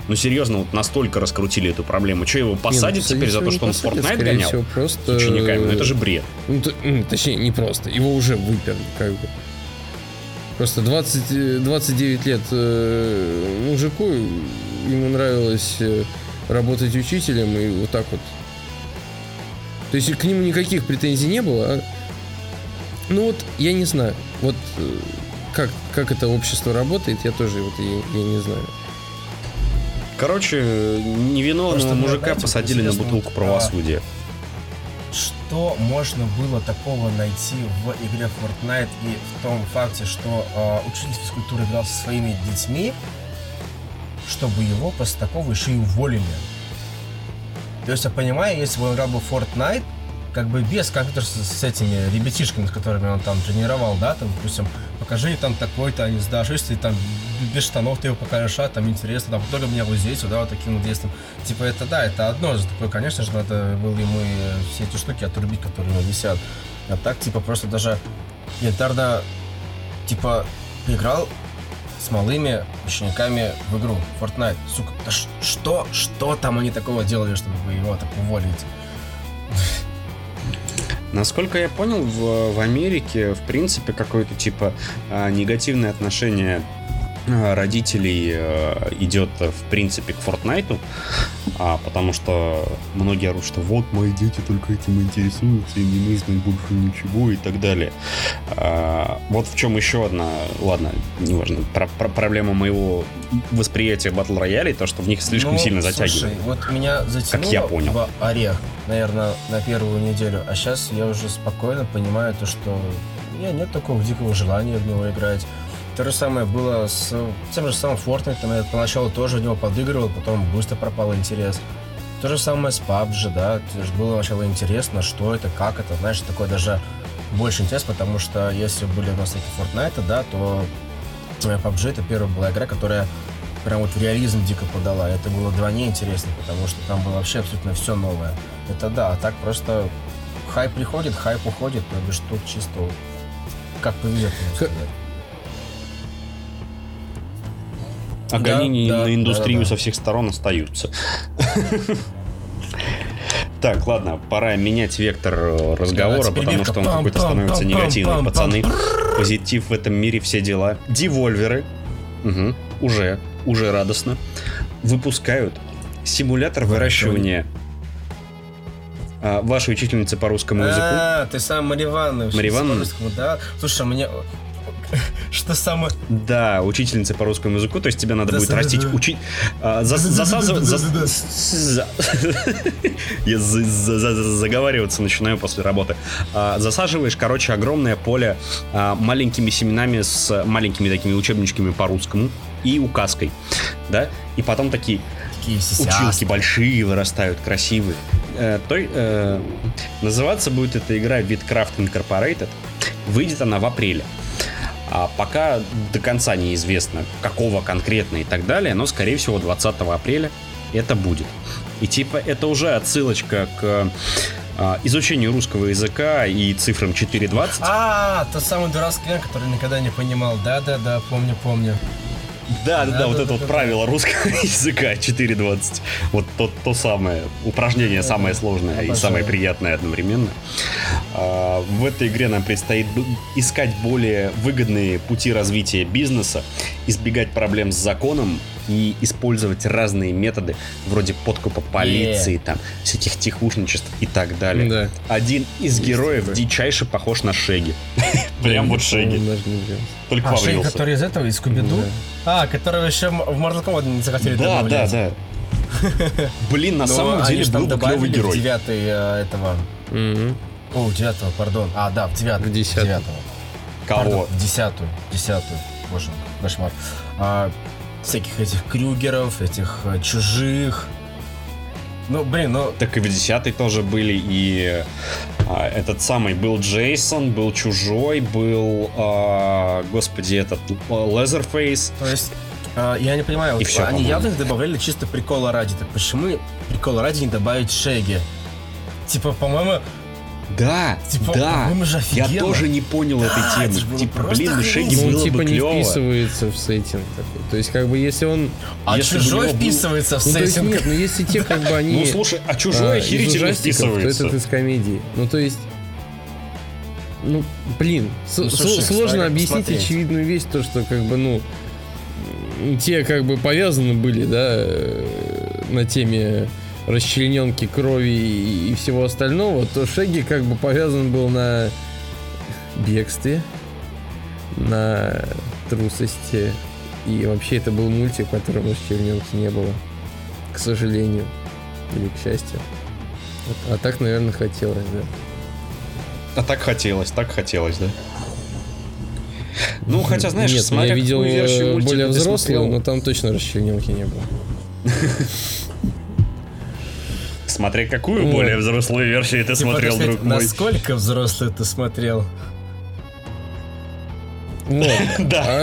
Ну, серьезно, вот настолько раскрутили эту проблему. Что, его посадят Не, ну, теперь за то, что он посадят, Fortnite гонял? всего, просто... С учениками? Ну, это же бред. Ну, т- м, точнее, не просто. Его уже выперли, как бы. Просто 20, э, 29 лет э, мужику, ему нравилось э, работать учителем, и вот так вот. То есть к нему никаких претензий не было, а... Ну вот, я не знаю. Вот э, как, как это общество работает, я тоже вот я, я не знаю. Короче, невиновного Просто мужика посадили на бутылку вот, правосудия. Что можно было такого найти в игре Fortnite и в том факте, что э, учитель физкультуры играл со своими детьми, чтобы его после такого еще и уволили? То есть я понимаю, если бы он играл бы Fortnite, как бы без компьютера с, с этими ребятишками, с которыми он там тренировал, да, там, допустим, покажи там такой-то, они сдашь, если там без штанов ты его покажешь, а, там интересно, там, только меня вот здесь, вот, да, вот таким вот действием. Типа, это да, это одно же такое, конечно же, надо было ему и все эти штуки отрубить, которые у него висят. А так, типа, просто даже янтарно, типа, поиграл с малыми учениками в игру Fortnite. Сука, да что, что там они такого делали, чтобы его так уволить? Насколько я понял, в, в Америке, в принципе, какое-то типа а, негативное отношение родителей а, идет, в принципе, к Фортнайту, а, потому что многие орут, что вот мои дети только этим интересуются, им не нужно больше ничего и так далее. А, вот в чем еще одна, ладно, неважно, про- про- проблема моего восприятия батл роялей, то, что в них слишком Ну, сильно слушай, затягивают. вот меня затянуло я понял. в орех, наверное, на первую неделю, а сейчас я уже спокойно понимаю то, что у меня нет такого дикого желания в него играть. То же самое было с тем же самым Fortnite, я поначалу тоже в него подыгрывал, потом быстро пропал интерес. То же самое с PUBG, да, то есть было сначала интересно, что это, как это, знаешь, такое даже больше интерес, потому что если были у нас такие Fortnite, да, то э, PUBG это первая была игра, которая прям вот в реализм дико подала. Это было вдвойне интересно, потому что там было вообще абсолютно все новое. Это да, а так просто хайп приходит, хайп уходит, то бишь тут чисто как повезет, можно А Да, да, на индустрию да, да. со всех сторон остаются. Так, ладно, пора менять вектор э, разговора, потому что он какой-то становится негативным. Пацаны, позитив в этом мире, все дела. Девольверы, уже, уже радостно, выпускают симулятор выращивания а, вашей учительницы по русскому языку. А, ты сам Ивановна? по-русскому, Да. Слушай, мне... Что самое... Да, учительница по русскому языку, то есть тебя надо будет растить, учить, а, зас- засазывать, зас- Да-да-да-да-да. за- я за- за- за- заговариваться начинаю после работы. А, Засаживаешь, короче, огромное поле а, маленькими семенами с маленькими такими учебничками по русскому и указкой, да, и потом такие училки большие вырастают, красивые. Э, той, э, называться будет эта игра Bitcraft Incorporated. Выйдет она в апреле. А пока до конца неизвестно, какого конкретно и так далее, но, скорее всего, 20 апреля это будет. И типа это уже отсылочка к а, изучению русского языка и цифрам 4.20. А, тот самый дурацкий который никогда не понимал. Да-да-да, помню, помню. Да, да, да, вот это вот правило русского языка 4.20. Вот то, то самое упражнение самое сложное и самое приятное одновременно. А, В этой игре нам предстоит искать более выгодные пути развития бизнеса, избегать проблем с законом и использовать разные методы, вроде подкупа полиции, там, всяких тихушничеств и так далее. Да. Один из Есть героев такое. дичайше похож на Шеги. Прям вот Шеги, не взял. только А, поврился. который из этого, из Скуби-Ду? Да. А, которого еще в Mortal Kombat не захотели Да, да, да. Блин, на самом деле был бы клевый герой. девятый э, этого... О, девятого, пардон. А, да, в девятый. В девятого. Пардон, Кого? в десятую. Десятую. Боже, кошмар. А, всяких этих крюгеров, этих э, чужих. Ну, блин, ну... Так и в десятой тоже были и а, этот самый был Джейсон, был Чужой, был, а, господи, этот а, Лезерфейс. То есть, э, я не понимаю, И вот всё, они явно их добавляли чисто прикола ради. Так почему прикола ради не добавить Шеги? Типа, по-моему, Да, Типа, да. Я тоже не понял Да, этой это темы. было Типа, блин, ну Шеги. Ну, было он типа бы не клево. вписывается в сеттинг такой. То есть, как бы, если он... а Если чужой был- вписывается в Ну, то есть, сеттинг. нет, ну, если те, как бы, они... Ну, слушай, а Чужой а, охерительно ужастиков, то вписывается. этот из комедии. Ну, то есть... Ну, блин, Ну, с- слушай, сложно кстати, объяснить посмотреть. очевидную вещь, то, что, как бы, ну, те, как бы, повязаны были, да, э, на теме расчлененки крови и, и всего остального, то Шеги, как бы, повязан был на бегстве, на трусости, и вообще это был мультик, в котором расчлененки не было, к сожалению, или к счастью. А так, наверное, хотелось, да. А так хотелось, так хотелось, да? Ну, хотя, знаешь, Нет, ну, смотря я видел э, более взрослую, но там точно расчлененки не было. Смотря какую Вот. более взрослую версию ты Типа, смотрел, сказать, друг мой. Насколько взрослый ты смотрел? Да,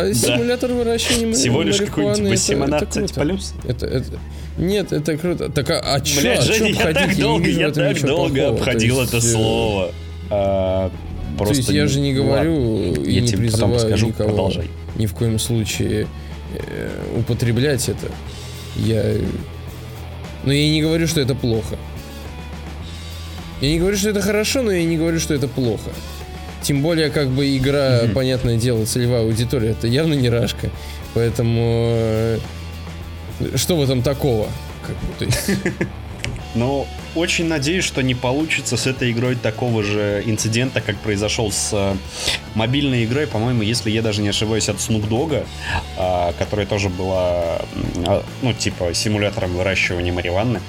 А да. симулятор выращивания ма- Всего лишь какой-нибудь марихуаны, это- это 18 круто. плюс. Это, это- Нет, это круто. Так а, а чё, Блядь, Женя, я так не долго, я так долго плохого. обходил То это э, слово. А, То Просто есть я же не говорю Ладно, и я не тебе потом призываю скажу, никого продолжай. ни в коем случае э, употреблять это. Я... Но я не говорю, что это плохо. Я не говорю, что это хорошо, но я не говорю, что это плохо. Тем более, как бы игра, Мгм. понятное дело, целевая аудитория, это явно не рашка. Поэтому э, что в этом такого? Как бы, то есть, Но очень надеюсь, что не получится с этой игрой такого же инцидента, как произошел с э, мобильной игрой, по-моему, если я даже не ошибаюсь, от Snoop Dogg, а, которая тоже была, а, ну, типа, симулятором выращивания марихуаны,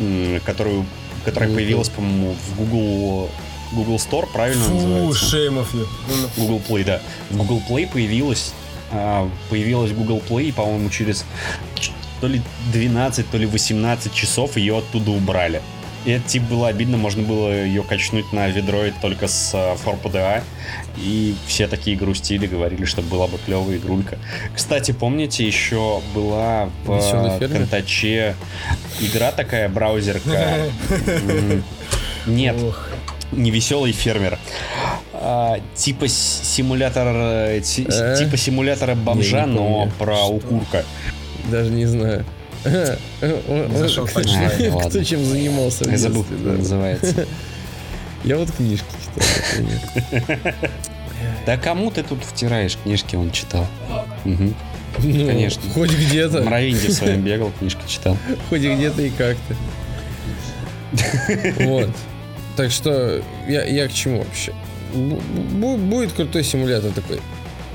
м, которую, которая появилась, по-моему, в Google, Google Store, правильно Фу, называется? shame of you. Google Play, да. В Google Play появилась, а, появилась Google Play, по-моему, через то ли 12, то ли 18 часов ее оттуда убрали. И это типа было обидно, можно было ее качнуть на ведроид только с а, 4PDA. И все такие грустили, говорили, что была бы клевая игрулька. Кстати, помните, еще была в фермер? Контаче игра такая, браузерка. Нет, не веселый фермер. А, типа симулятор э, Э? типа симулятора бомжа, но про укурка. Даже не знаю. Зашел кто- почитать. Кто чем занимался в Я забыл, как да. называется. Я вот книжки читал. Да кому ты тут втираешь книжки, он читал. Ну, Конечно. Хоть В где-то, Мравинде в своем бегал, книжки читал. хоть и где-то и как-то. Вот. Так что я, я к чему вообще? Бу- бу- будет крутой симулятор такой.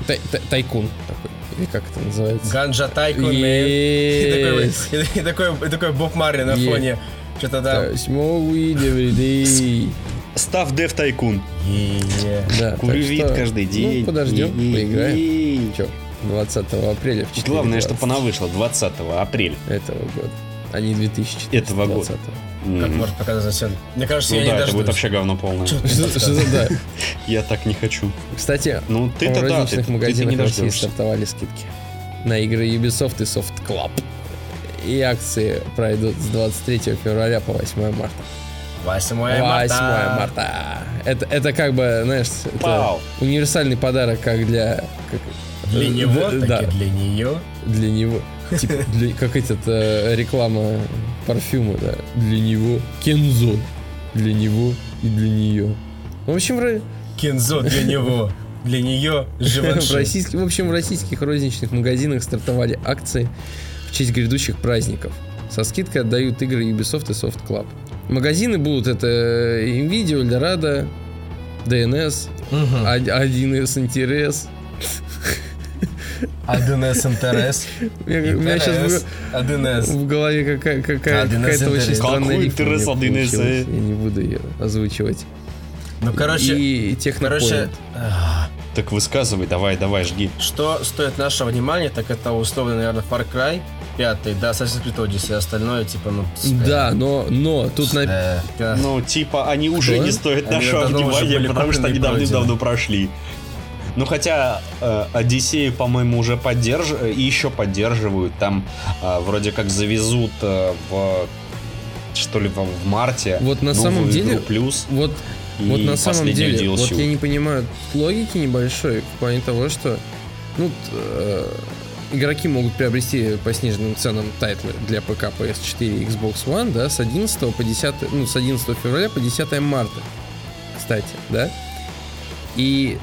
Тай- тай- тайкун такой. Или как это называется? Ганджа Тайкун. И такой, такой, Боб Марли на фоне. Что-то day. Став Дев Тайкун. Да, Курю вид каждый день. Ну, подождем, поиграем. Че, 20 апреля в 4 Главное, чтобы она вышла 20 апреля. этого года, а не 2014 Этого года. Как может показать цену? Мне кажется, Ну я да, не это дождусь. будет вообще говно полное. Чё ты Что за да? Я так не хочу. Кстати, Ну, в ты-то да, ты, розничных ты- ты магазинах не в России дождешься. стартовали скидки на игры Ubisoft и Soft Club. И акции пройдут с 23 февраля по 8 марта. 8 8 марта. марта. Это, это как бы, знаешь, это Пау. универсальный подарок как для... как- Для э, него, д- так да, и для нее. для него. Типа, для- как этот, э, реклама парфюма, да. Для него. Кензо. Для него и для нее. В общем, в, Кензо для него. Для нее в, Живанши. российских, в общем, в российских розничных магазинах стартовали акции в честь грядущих праздников. Со скидкой отдают игры Ubisoft и Soft Club. Магазины будут это Nvidia, Eldorado, DNS, Мгм. 1С интерес. 1С интерес. У меня, сейчас Интерес. 1С. в, голове какая, какая, 1С какая-то очень странная интерес 1С? получилась. Я не буду ее озвучивать. Ну, короче, И технопоинт. короче, а, Так высказывай, давай, давай, жги. что стоит нашего внимания, так это условно, наверное, Far Cry 5, да, Assassin's Creed Odyssey, остальное, типа, ну... Да, но, но тут на... э, э, Ну, типа, они уже Что? не стоят Они нашего внимания, потому что они давным-давно прошли. Ну, хотя э, Одиссею, по-моему, уже поддерживают, и еще поддерживают. Там э, вроде как завезут э, в что ли, в, в марте. Вот на самом деле, плюс. вот и Вот на самом деле, DLC. вот я не понимаю логики небольшой в плане того, что ну, э, игроки могут приобрести по сниженным ценам тайтлы для ПК, PS4 и Xbox One, да, с 11 по 10, ну, с 11 февраля по 10 марта, кстати, да. И,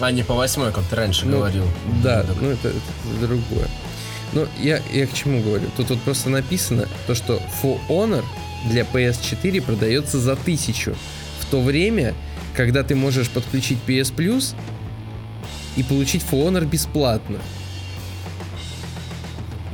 А не по восьмой, как ты раньше Ну, говорил. да, Так. ну, это, это другое. Но я, я к чему говорю? Тут вот просто написано то, что For Honor для PS4 продается за 1000. В то время, когда ты можешь подключить PS Plus и получить For Honor бесплатно.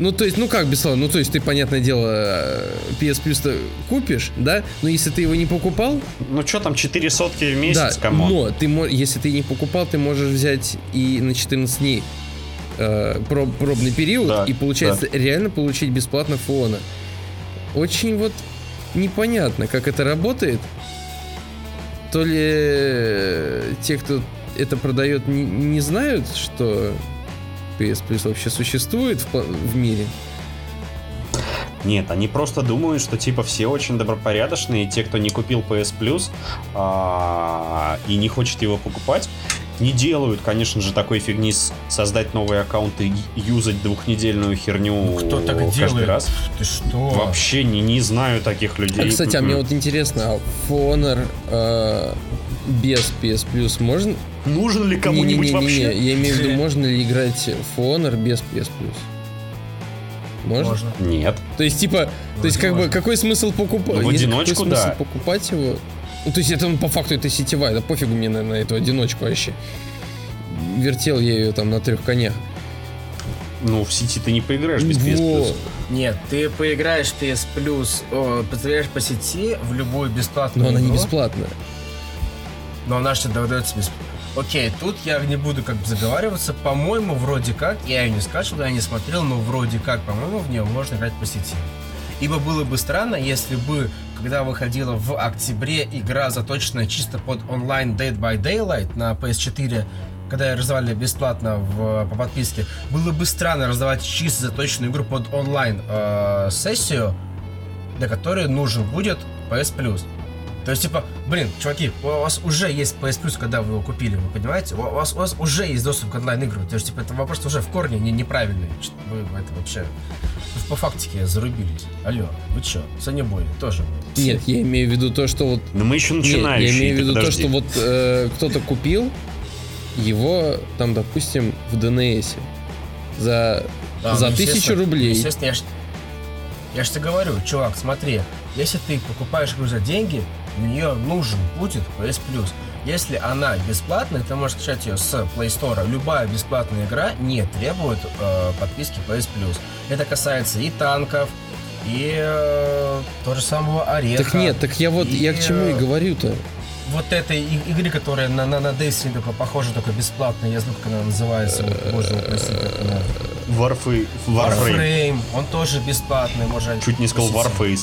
Ну, то есть, ну как бесплатно? Ну, то есть, ты, понятное дело, э, PS Plus купишь, да? Но если ты его не покупал, Ну, что там, 4 сотки в месяц, да, кому? но ты, если ты не покупал, ты можешь взять и на 14 дней э, проб- пробный период Да, и получается реально получить бесплатно фона. Очень вот непонятно, как это работает. То ли э, те, кто это продает, не, не знают, что PS Plus вообще существует в, в мире. Нет, они просто думают, что типа все очень добропорядочные, те, кто не купил PS Plus а, и не хочет его покупать, не делают, конечно же, такой фигни с- создать новые аккаунты и юзать двухнедельную херню Ну, кто так каждый делает? раз. Ты что? Вообще не, не знаю таких людей. А, кстати, а мне вот интересно, а Honor э, без PS Plus можно, Нужен ли кому-нибудь Не-не-не-не-не, вообще? Я имею в виду, можно ли играть в Honor без PS Plus? Можно? Можно. Нет. То есть, типа, то есть, как бы, Можно. какой смысл покупать? Ну, в одиночку, какой смысл да. покупать его? Ну, то есть, это ну, по факту это сетевая, да пофигу мне на, на эту одиночку вообще. Вертел я ее там на трех конях. Ну, в сети ты не поиграешь без PS Plus. Нет, ты поиграешь в PS Plus, о, по сети в любую бесплатную Но она не игру, бесплатная. Но она же дается бесплатно. Окей, тут я не буду как бы заговариваться. По-моему, вроде как, я ее не скачивал, я не смотрел, но вроде как, по-моему, в нее можно играть по сети. Ибо было бы странно, если бы, когда выходила в октябре игра, заточенная чисто под онлайн Dead by Daylight на PS4, когда ее раздавали бесплатно в, по подписке, было бы странно раздавать чисто заточенную игру под онлайн э, для которой нужен будет PS Plus. То есть, типа, блин, чуваки, у вас уже есть PS Plus, когда вы его купили, вы понимаете? У вас, у вас уже есть доступ к онлайн-играм. То есть, типа, это вопрос уже в корне не, неправильный. Вы это вообще... Вы по фактике зарубились. Алло, вы чё? Санебой тоже. вы. Нет, я имею в виду то, что вот Но мы еще Нет, начинающие. я имею в виду то, подожди. что вот э, кто-то купил его там, допустим, в ДНС за, А, за ну, тысячу рублей. Естественно, я ж, я ж тебе говорю, чувак, смотри, если ты покупаешь игру за деньги, у нее нужен будет PS Plus. Если она бесплатная, ты можешь скачать ее с Play Store. Любая бесплатная игра не требует э, подписки PS Plus. Это касается и танков, и э, того же самого Ореха. Так нет, так я вот, я к чему и И, э, говорю-то. вот этой и- игры, которая на, на, на Destiny только похожа, только бесплатная, я знаю, как она называется. Боже. Warframe. Warframe. Он тоже бесплатный, можно... Чуть не сказал. Warface.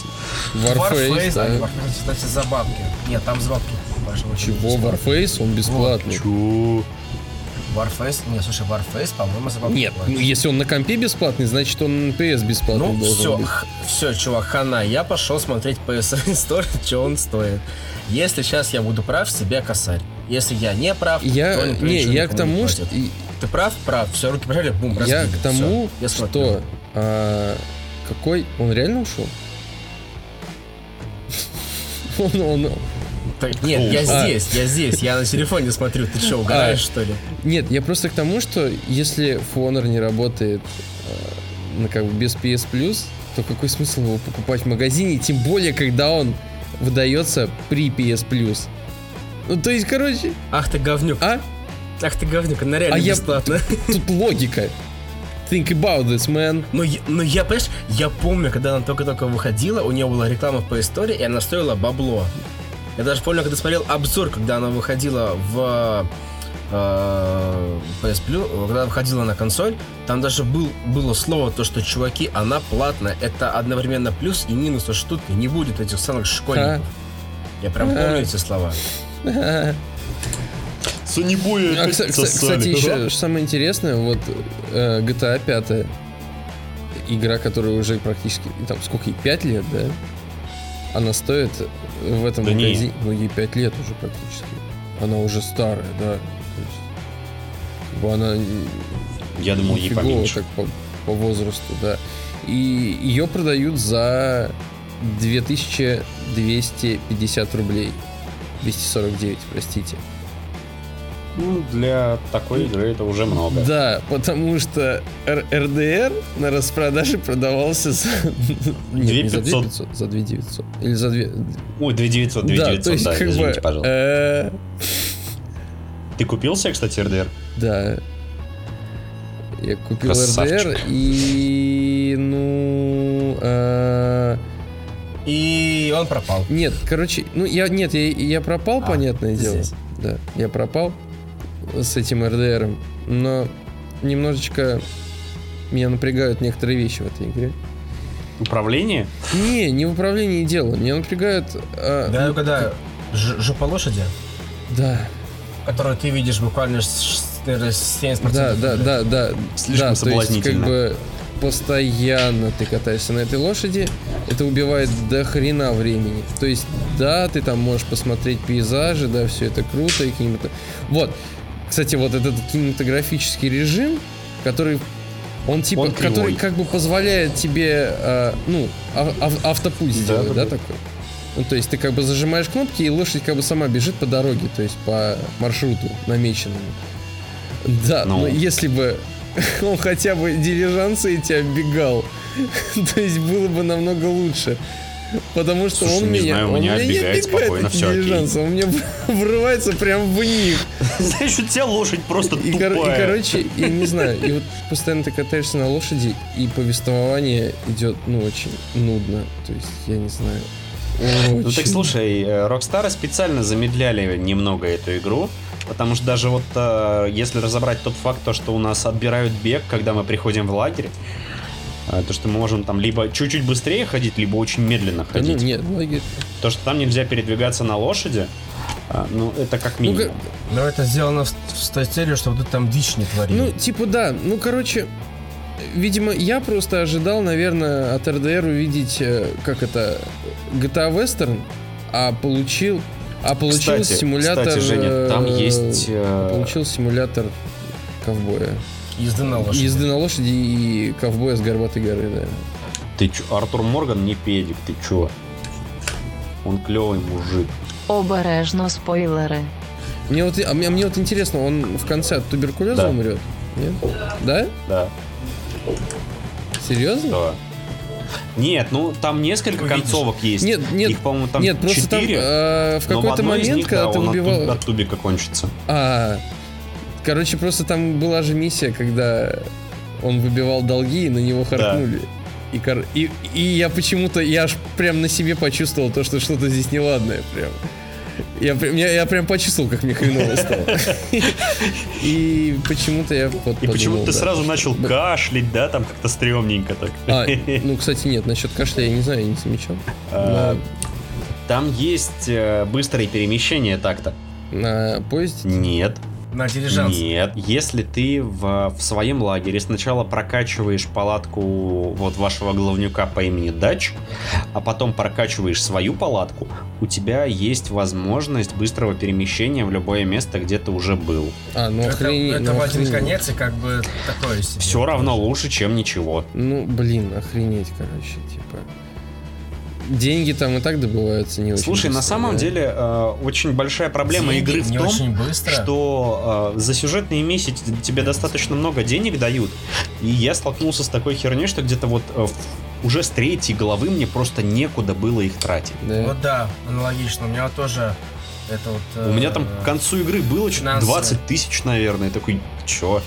Warface, Warface, да. Warface, кстати, за бабки. Нет, там за бабки. Очень Чего? Warface, он бесплатный. Чё? Warface, не, слушай, Warface, по-моему, за Нет, ну, если он на компе бесплатный, значит он на PS бесплатный Ну, должен все, быть. все, чувак, хана, я пошел смотреть PSN Store, что он стоит. Если сейчас я буду прав, себе косарь. Если я не прав, то Я, никто не, я к тому, что... Ты прав? Прав. Все, руки пожали, бум, Я разбили. к тому, Всё, я что... а, какой... Он реально ушел? Он, он... Так, нет, я А. здесь, я здесь, я на телефоне смотрю. Ты что, угораешь, А. что ли? Нет, я просто к тому, что если Honor не работает ну, как бы без PS Plus, то какой смысл его покупать в магазине, тем более, когда он выдается при PS Plus. Ну, то есть, короче, Ах ты говнюк. а? Ах ты говнюк, она реально А я- бесплатно. Тут логика. Think about this, man. Ну, я- ну, я, понимаешь, я помню, когда она только-только выходила, у нее была реклама по истории, и она стоила бабло. Я даже помню, когда смотрел обзор, когда она выходила в э, PS Plus, когда выходила на консоль, там даже был, было слово, то, что, чуваки, она платная. Это одновременно плюс и минус, то, что тут не будет этих самых школьников. Я прям помню А. эти слова. А, кса- кса- кстати, еще что самое интересное, вот э, GTA 5 игра, которая уже практически, там, сколько ей, 5 лет, да? Она стоит в этом Да не. магазине, ну, ей 5 лет уже практически. Она уже старая, да. То есть, она Я думал, ей поменьше. так по, по возрасту, да. И ее продают за 2250 рублей. 249, простите. Ну, для такой игры это уже много. Да, потому что РДР на распродаже продавался за... Нет, не за 2500. 2500, за 2900. Или за 2... Ой, 2900, Да, 2900, то есть да, как бы... извините, пожалуйста. э, Ты купил себе, кстати, РДР? Да. Я купил Красавчик. РДР и... Ну... э, И он пропал. Нет, короче, ну я... Нет, я, я пропал, А, понятное ты дело. здесь. Да, я пропал с этим РДРом. Но немножечко меня напрягают некоторые вещи в этой игре. Управление? Не, не в управлении дело. Меня напрягают... а, Да, ну. Ж- жопа лошади, Да, которую ты видишь буквально с, с- наверное, с 70% да, да, да, да. Слишком да, то есть, как соблазнительно. бы постоянно ты катаешься на этой лошади, это убивает до хрена времени. То есть, да, ты там можешь посмотреть пейзажи, да, все это круто и кинемато... Вот, кстати, вот этот кинематографический режим, который он типа, Он который как бы позволяет тебе, а, ну, ав- автопуть Да, сделать, да, да, такой? Ну, то есть ты как бы зажимаешь кнопки, и лошадь как бы сама бежит по дороге, то есть по маршруту намеченному. Да, Ну. но если бы он хотя бы дилижансы эти оббегал, то есть было бы намного лучше. Потому что Слушай, он не меня, знаю, он меня оббегает спокойно, окей. дилижансы, он мне врывается прям в них. Знаешь, у тебя лошадь просто И, кор- и, тупая. короче, я не знаю, и вот постоянно ты катаешься на лошади, и повествование идет, ну, очень нудно. То есть, я не знаю. Ну так очень. слушай, э, Rockstar специально замедляли немного эту игру, потому что даже вот э, если разобрать тот факт, то, что у нас отбирают бег, когда мы приходим в лагерь, то, что мы можем там либо чуть-чуть быстрее ходить, либо очень медленно ну, ходить. нет, лагерь. То, что там нельзя передвигаться на лошади, э, ну это как Ну, минимум. как- Но это сделано в, той целью, чтобы ты там дичь не творил. Ну, типа, да. Ну, короче, видимо, я просто ожидал, наверное, от РДР увидеть, э, как это, GTA Western, а получил... А получил кстати, симулятор... кстати, Женя, там э, есть... э, Получил симулятор ковбоя. Езды на лошади. Езды на лошади и ковбоя с горбатой горы, да. Ты чё, Артур Морган не педик, ты чё? Он клевый мужик. Обережно спойлери. Мне вот, а мне, мне вот интересно, он в конце от туберкулеза Да. умрет? Нет? Да? Да, Серьезно? да. Нет, ну там несколько Увидишь. концовок есть. Нет, нет, Их, по-моему, там Нет, просто там четыре. э, в какой-то момент, них, когда да, ты он от убивал... от тубика кончится. А, короче, просто там была же миссия, когда он выбивал долги, и на него харкнули. И, кор- и, и я почему-то, я аж прям на себе почувствовал то, что что-то здесь неладное прям. Я, прям- я, я прям почувствовал, как мне хреново стало. И почему-то я вот И почему ты да. сразу начал кашлять, да, там как-то стрёмненько так. А, ну, кстати, нет, насчет кашля я не знаю, я не замечал. А, Там есть э, быстрые перемещения так-то. на поезде? Нет. На дилижанс. Нет. Если ты в, в своем лагере сначала прокачиваешь палатку вот вашего главнюка по имени Дач, а потом прокачиваешь свою палатку, у тебя есть возможность быстрого перемещения в любое место, где ты уже был. А, ну Это, охренеть. это ну, в один конец и как бы такое себе. Все равно лучше, чем ничего. Ну, блин, охренеть, короче, типа. Деньги там и так добываются не очень Слушай, на быстро, самом да. деле э, очень большая проблема Деньги игры в том, что э, за сюжетные миссии т- тебе достаточно много денег дают. И я столкнулся с такой херней, что где-то вот э, уже с третьей головы мне просто некуда было их тратить. Да. Вот да, аналогично. У меня тоже это вот... У меня там э, к концу игры было что-то финансовые. 20 тысяч, наверное. Я такой, чё?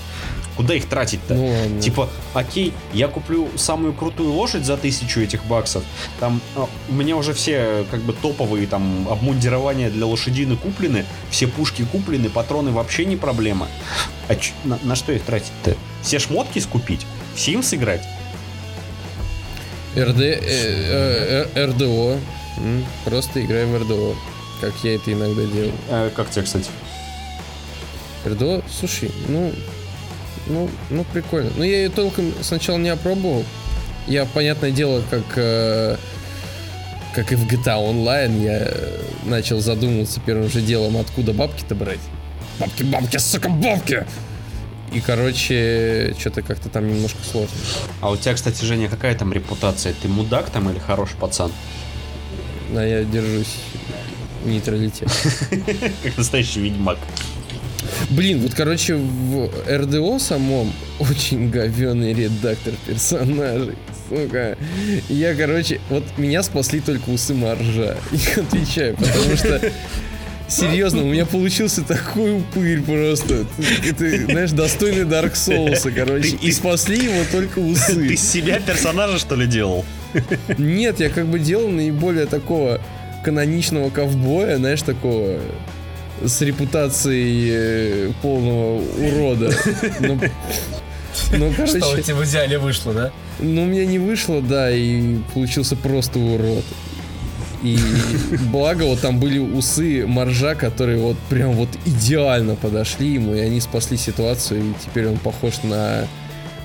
Куда их тратить-то? Ну ладно. Типа, окей, я куплю самую крутую лошадь за тысячу этих баксов. Там а, у меня уже все как бы топовые там обмундирования для лошадины куплены, все пушки куплены, патроны вообще не проблема. А чё- на, на что их тратить-то? Все шмотки скупить? В Sims играть? РД, э, э, э, РДО. Просто играем в РДО. Как я это иногда делаю. Как тебе, кстати? РДО, слушай, ну, ну, ну прикольно. Ну я ее толком сначала не опробовал. Я, понятное дело, как э, как и в GTA Online, я э, начал задумываться первым же делом, откуда бабки-то брать. Бабки, бабки, сука, бабки! И, короче, что-то как-то там немножко сложно. А у тебя, кстати, Женя, какая там репутация? Ты мудак там или хороший пацан? А я держусь в нейтралитете. Как настоящий ведьмак. Блин, вот, короче, в РДО самом очень говёный редактор персонажей. Сука. Я, короче, вот меня спасли только усы моржа. Я отвечаю, потому что Серьезно, у меня получился такой упырь просто. Это, знаешь, достойный Dark Souls, короче. И спасли его только Ты усы. с себя персонажа, что ли, делал? Нет, я как бы делал наиболее такого каноничного ковбоя, знаешь, такого с репутацией э, полного урода. Ну, ну, Что у короче, тебя в идеале вышло, да? ну, у меня не вышло, да, и получился просто урод. И благо вот там были усы моржа, которые вот прям вот идеально подошли ему, и они спасли ситуацию, и теперь он похож на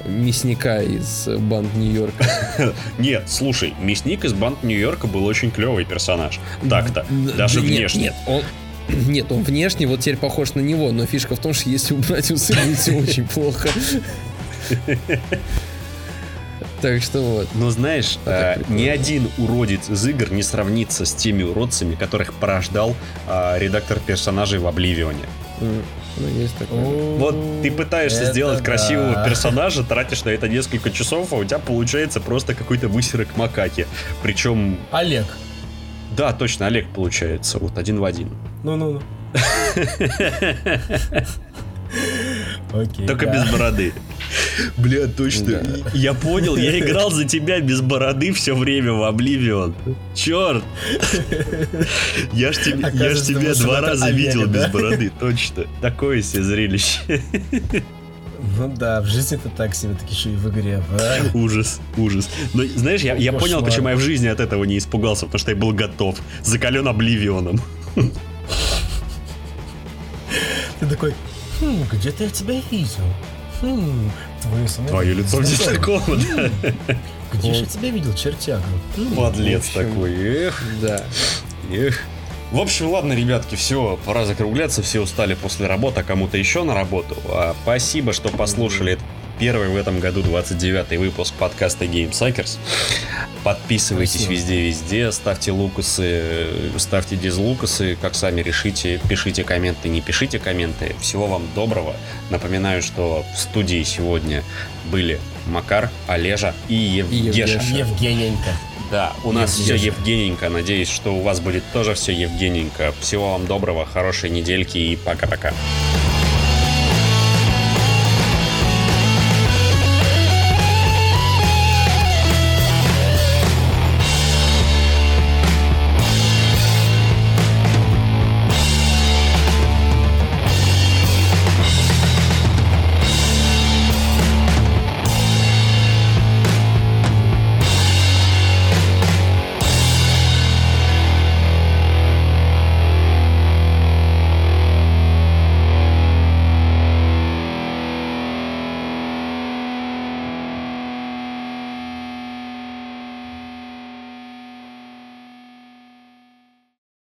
мясника из банд Нью-Йорка. Нет, слушай, мясник из банд Нью-Йорка был очень клевый персонаж. Так-то, даже внешне. Нет, он, нет, он внешне вот теперь похож на него, но фишка в том, что если убрать усы, будет все очень плохо. Так что вот. Ну, знаешь, А ни один уродец из игр не сравнится с теми уродцами, которых порождал э, редактор персонажей в Обливионе. Ну, есть такое. Вот ты пытаешься Это сделать да. красивого персонажа, тратишь на это несколько часов, а у тебя получается просто какой-то высерок макаки. Причем, Олег. да, точно, Олег получается, вот один в один. Ну-ну-ну. Окей. только да. без бороды. Бля, точно. Да. Я понял, я играл за тебя без бороды все время в Обливион. Черт! Я ж, тебе, я ж тебя два раза Олега, видел без да? бороды, точно. Такое себе зрелище. Ну да, в жизни это так себе, так еще и в игре. а? Ужас, ужас. Но знаешь, я, я понял, почему я в жизни от этого не испугался, потому что я был готов. Закален Обливионом. Ты такой, хм, где-то я тебя видел. Хм, твое самое Твое лицо знакомо, да? Где же я тебя видел, чертяга? Хм. Подлец В такой. Эх, Да. эх. В общем, ладно, ребятки, все, пора закругляться, все устали после работы, а кому-то еще на работу. А, спасибо, что послушали этот первый в этом году 29 выпуск подкаста Game Suckers. Подписывайтесь Спасибо. везде-везде, ставьте лукасы, ставьте дизлукасы, как сами решите, пишите комменты, не пишите комменты. Всего вам доброго. Напоминаю, что в студии сегодня были Макар, Олежа и Евгеша. Евгеша. Евгененька. Да, у нас все Евгеша. Евгененько. Надеюсь, что у вас будет тоже все Евгененько. Всего вам доброго, хорошей недельки и пока-пока.